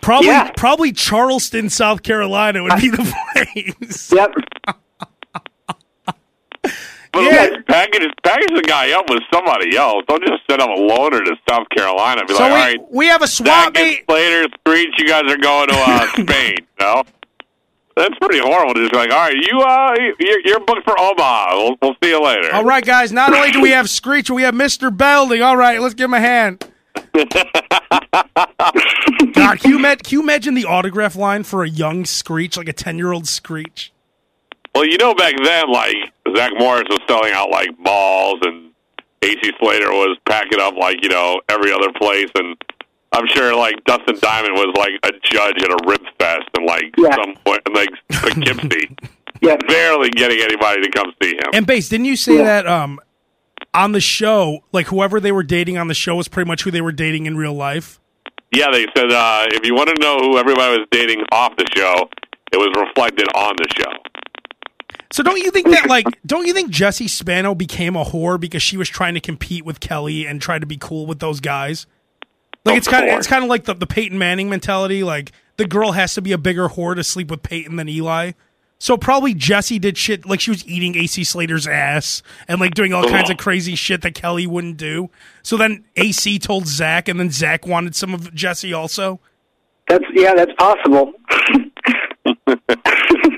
Speaker 2: Probably
Speaker 1: Yeah.
Speaker 2: probably Charleston, South Carolina would be <laughs> the place.
Speaker 1: Yep. <laughs>
Speaker 3: But
Speaker 2: Yeah.
Speaker 3: like, package package the guy up with somebody else. Don't just send him a loaner to South Carolina. Be
Speaker 2: So
Speaker 3: like,
Speaker 2: we,
Speaker 3: all right,
Speaker 2: we have a swap
Speaker 3: Zach and
Speaker 2: meet.
Speaker 3: Slater, Screech, you guys are going to uh, <laughs> Spain. No, that's pretty horrible. Just like, all right, you uh, you're, you're booked for Omaha. We'll, we'll see you later.
Speaker 2: All right, guys. Not only do we have Screech, we have Mr. Belding. All right, let's give him a hand. God, can you, ima- can you imagine the autograph line for a young Screech, like a ten-year-old Screech?
Speaker 3: Well, you know, back then, like Zach Morris was selling out like balls, and AC Slater was packing up like you know every other place, and I'm sure like Dustin Diamond was like a judge at a rib fest, and like
Speaker 1: Yeah.
Speaker 3: some point in like Poughkeepsie,
Speaker 1: Yep.
Speaker 3: barely getting anybody to come see him.
Speaker 2: And Bass, didn't you say
Speaker 1: Yeah.
Speaker 2: that um, on the show, like whoever they were dating on the show was pretty much who they were dating in real life?
Speaker 3: Yeah, they said uh, if you want to know who everybody was dating off the show, it was reflected on the show.
Speaker 2: So don't you think that like don't you think Jesse Spano became a whore because she was trying to compete with Kelly and try to be cool with those guys? Like
Speaker 3: Of
Speaker 2: it's kind of it's kind of like the, the Peyton Manning mentality. Like the girl has to be a bigger whore to sleep with Peyton than Eli. So probably Jesse did shit like she was eating AC Slater's ass and like doing all kinds of crazy shit that Kelly wouldn't do. So then AC told Zach, and then Zach wanted some of Jesse also.
Speaker 1: That's yeah. That's possible. <laughs>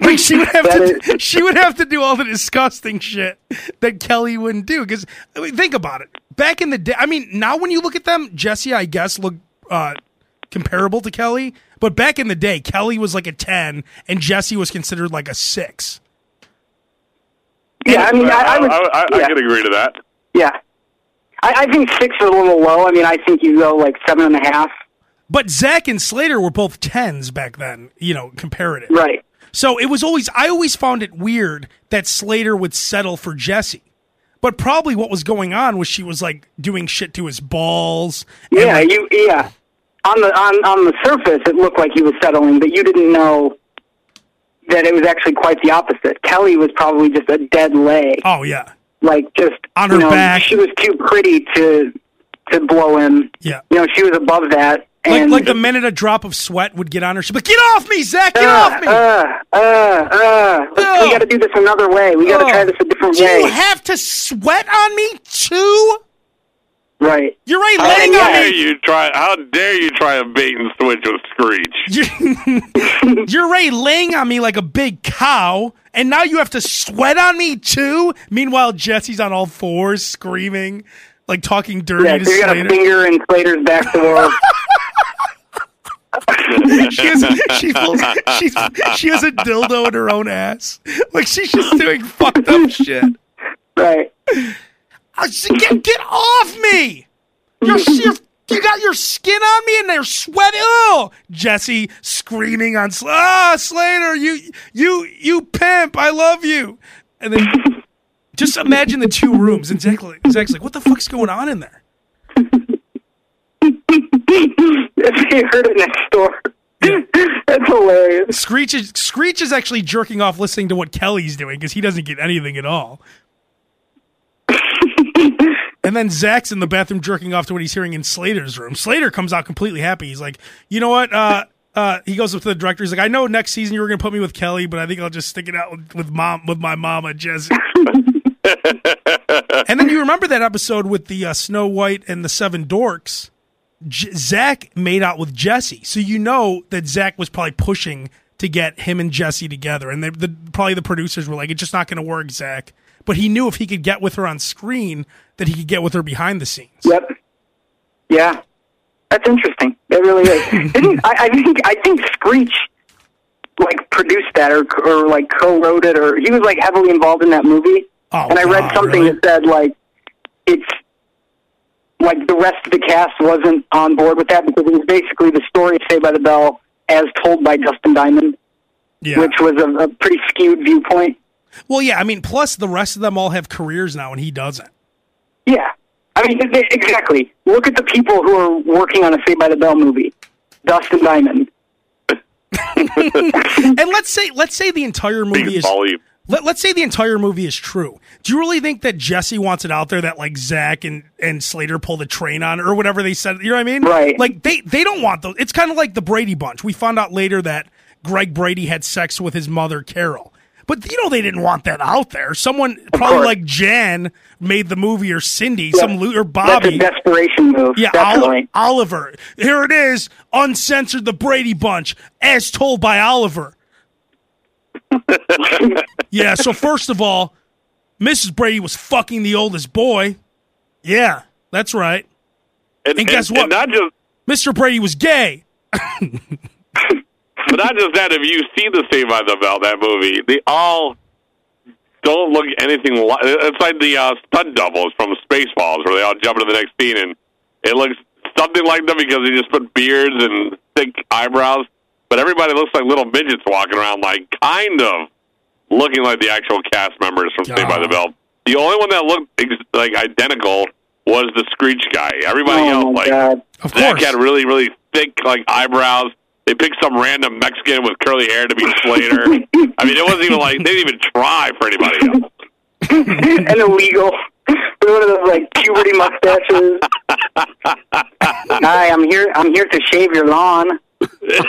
Speaker 2: Like she would have
Speaker 1: That
Speaker 2: to. <laughs> She would have to do all the disgusting shit that Kelly wouldn't do. Because I mean, think about it. Back in the day, I mean, now when you look at them, Jesse, I guess, look uh, comparable to Kelly. But back in the day, Kelly was like a ten, and Jesse was considered like a six.
Speaker 1: Yeah, I mean, I, I would.
Speaker 3: I, I, I could agree to that.
Speaker 1: yeah. I, I think six is a little low. I mean, I think you go like seven and a half.
Speaker 2: But Zach and Slater were both tens back then. You know, comparative.
Speaker 1: Right.
Speaker 2: So it was always I always found it weird that Slater would settle for Jesse. But probably what was going on was she was like doing shit to his balls.
Speaker 1: Yeah,
Speaker 2: like,
Speaker 1: you. Yeah. On the on on the surface, it looked like he was settling, but you didn't know that it was actually quite the opposite. Kelly was probably just a dead leg.
Speaker 2: oh yeah.
Speaker 1: like just
Speaker 2: On
Speaker 1: you
Speaker 2: her
Speaker 1: know,
Speaker 2: back.
Speaker 1: She was too pretty to to blow him.
Speaker 2: Yeah.
Speaker 1: You know, she was above that. And
Speaker 2: like the minute a drop of sweat would get on her, she'd be like, Get off me, Zach, get
Speaker 1: uh,
Speaker 2: off me.
Speaker 1: Uh, uh, uh, let's- We got to do this another way. We got to
Speaker 2: Oh.
Speaker 1: try this a different
Speaker 2: Do
Speaker 1: way.
Speaker 2: you have to sweat on me too?
Speaker 1: Right.
Speaker 2: You're right laying
Speaker 1: yeah.
Speaker 2: on
Speaker 3: Dare
Speaker 2: me.
Speaker 3: you try? How dare you try a bait and switch with Screech? <laughs>
Speaker 2: You're right. laying on me like a big cow, and now you have to sweat on me too. Meanwhile, Jesse's on all fours, screaming, like talking dirty
Speaker 1: Yeah.
Speaker 2: to
Speaker 1: So you got a finger in Slater's back door. <laughs>
Speaker 2: she has she, she's, she has a dildo in her own ass. Like she's just doing fucked up shit.
Speaker 1: right.
Speaker 2: I said, Get get off me! You're, you're <laughs> you got your skin on me and they're sweating. Oh, Jesse screaming on Sl- ah Slater, you you you pimp, I love you. And then just imagine the two rooms. And Zach, like- Zach's like, what the fuck's going on in there?
Speaker 1: if you heard it next door. That's hilarious.
Speaker 2: Screech is Screech is actually jerking off listening to what Kelly's doing because he doesn't get anything at all. And then Zach's in the bathroom jerking off to what he's hearing in Slater's room. Slater comes out completely happy. He's like, you know what? Uh, uh, he goes up to the director. He's like, I know next season you were going to put me with Kelly, but I think I'll just stick it out with, with mom with my mama Jesse. <laughs> and then you remember that episode with the uh, Snow White and the Seven Dorks. J- Zach made out with Jesse, so you know that Zach was probably pushing to get him and Jesse together, and they, the, probably the producers were like, "It's just not going to work, Zach." But he knew if he could get with her on screen, that he could get with her behind the scenes.
Speaker 1: Yep. Yeah. That's interesting. It really is. <laughs> Didn't I, I think I think Screech like produced that or or like co-wrote it or he was like heavily involved in that movie.
Speaker 2: Oh,
Speaker 1: and I read
Speaker 2: God,
Speaker 1: something
Speaker 2: really?
Speaker 1: that said like it's like the rest of the cast wasn't on board with that because it was basically the story of Saved by the Bell as told by Dustin Diamond,
Speaker 2: Yeah.
Speaker 1: which was a, a pretty skewed viewpoint.
Speaker 2: Well, yeah. I mean, plus the rest of them all have careers now, and he doesn't.
Speaker 1: Yeah. I mean, th- th- exactly. Look at the people who are working on a Saved by the Bell movie. Dustin Diamond. <laughs>
Speaker 2: And let's say, let's say the entire movie is. Let, let's say the entire movie is true. Do you really think that Jesse wants it out there that like Zach and, and Slater pull the train on or whatever they said? You know what I mean?
Speaker 1: Right.
Speaker 2: Like they, they don't want those. It's kind of like the Brady Bunch. We found out later that Greg Brady had sex with his mother, Carol. But you know they didn't want that out there. Someone probably like Jan made the movie or Cindy,
Speaker 1: Yeah.
Speaker 2: some lo- or
Speaker 1: That's
Speaker 2: Bobby.
Speaker 1: a desperation move.
Speaker 2: Yeah, Oli- Oliver. Here it is, uncensored the Brady Bunch, as told by Oliver. <laughs> yeah, so first of all, Mrs. Brady was fucking the oldest boy. Yeah, that's right.
Speaker 3: And,
Speaker 2: And guess what?
Speaker 3: And not just,
Speaker 2: Mr. Brady was gay. <laughs>
Speaker 3: but not just that. If you see the Saved by the Bell that movie, they all don't look anything like. It's like the uh, stunt doubles from Spaceballs, where they all jump into the next scene, and it looks something like them because they just put beards and thick eyebrows. But everybody looks like little midgets walking around, like kind of looking like the actual cast members from Saved by the Bell. The only one that looked ex- like identical was the Screech guy. Everybody
Speaker 1: Oh
Speaker 3: else, like
Speaker 1: god.
Speaker 2: Of
Speaker 3: Zach
Speaker 2: course.
Speaker 3: had really, really thick like eyebrows. They picked some random Mexican with curly hair to be Slater. I mean, it wasn't even like they didn't even try for anybody else. <laughs>
Speaker 1: and illegal. With one of those like puberty mustaches. <laughs> Hi, I'm here. I'm here to shave your lawn. <laughs>
Speaker 2: yeah,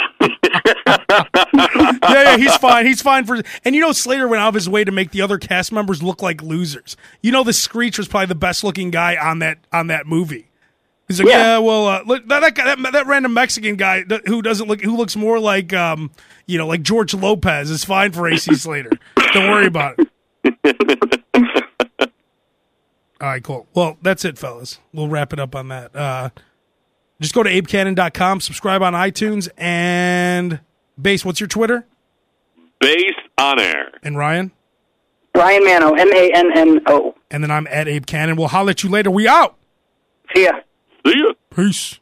Speaker 2: yeah, he's fine. He's fine for. And you know, Slater went out of his way to make the other cast members look like losers. You know, the Screech was probably the best looking guy on that on that movie. He's like, yeah,
Speaker 1: Yeah.
Speaker 2: well, uh, look, that that, guy, that that random Mexican guy who doesn't look who looks more like um, you know, like George Lopez is fine for AC Slater. Don't worry about it. <laughs> All right, cool. Well, that's it, fellas. We'll wrap it up on that. Uh, just go to abekanan.com, subscribe on iTunes, and Bass, what's your Twitter?
Speaker 3: Bass on air.
Speaker 2: And Ryan?
Speaker 1: Ryan Manno, M A N N O.
Speaker 2: And then I'm at Abe Kanan. We'll holler at you later. We out.
Speaker 1: See ya.
Speaker 3: See ya.
Speaker 2: Peace.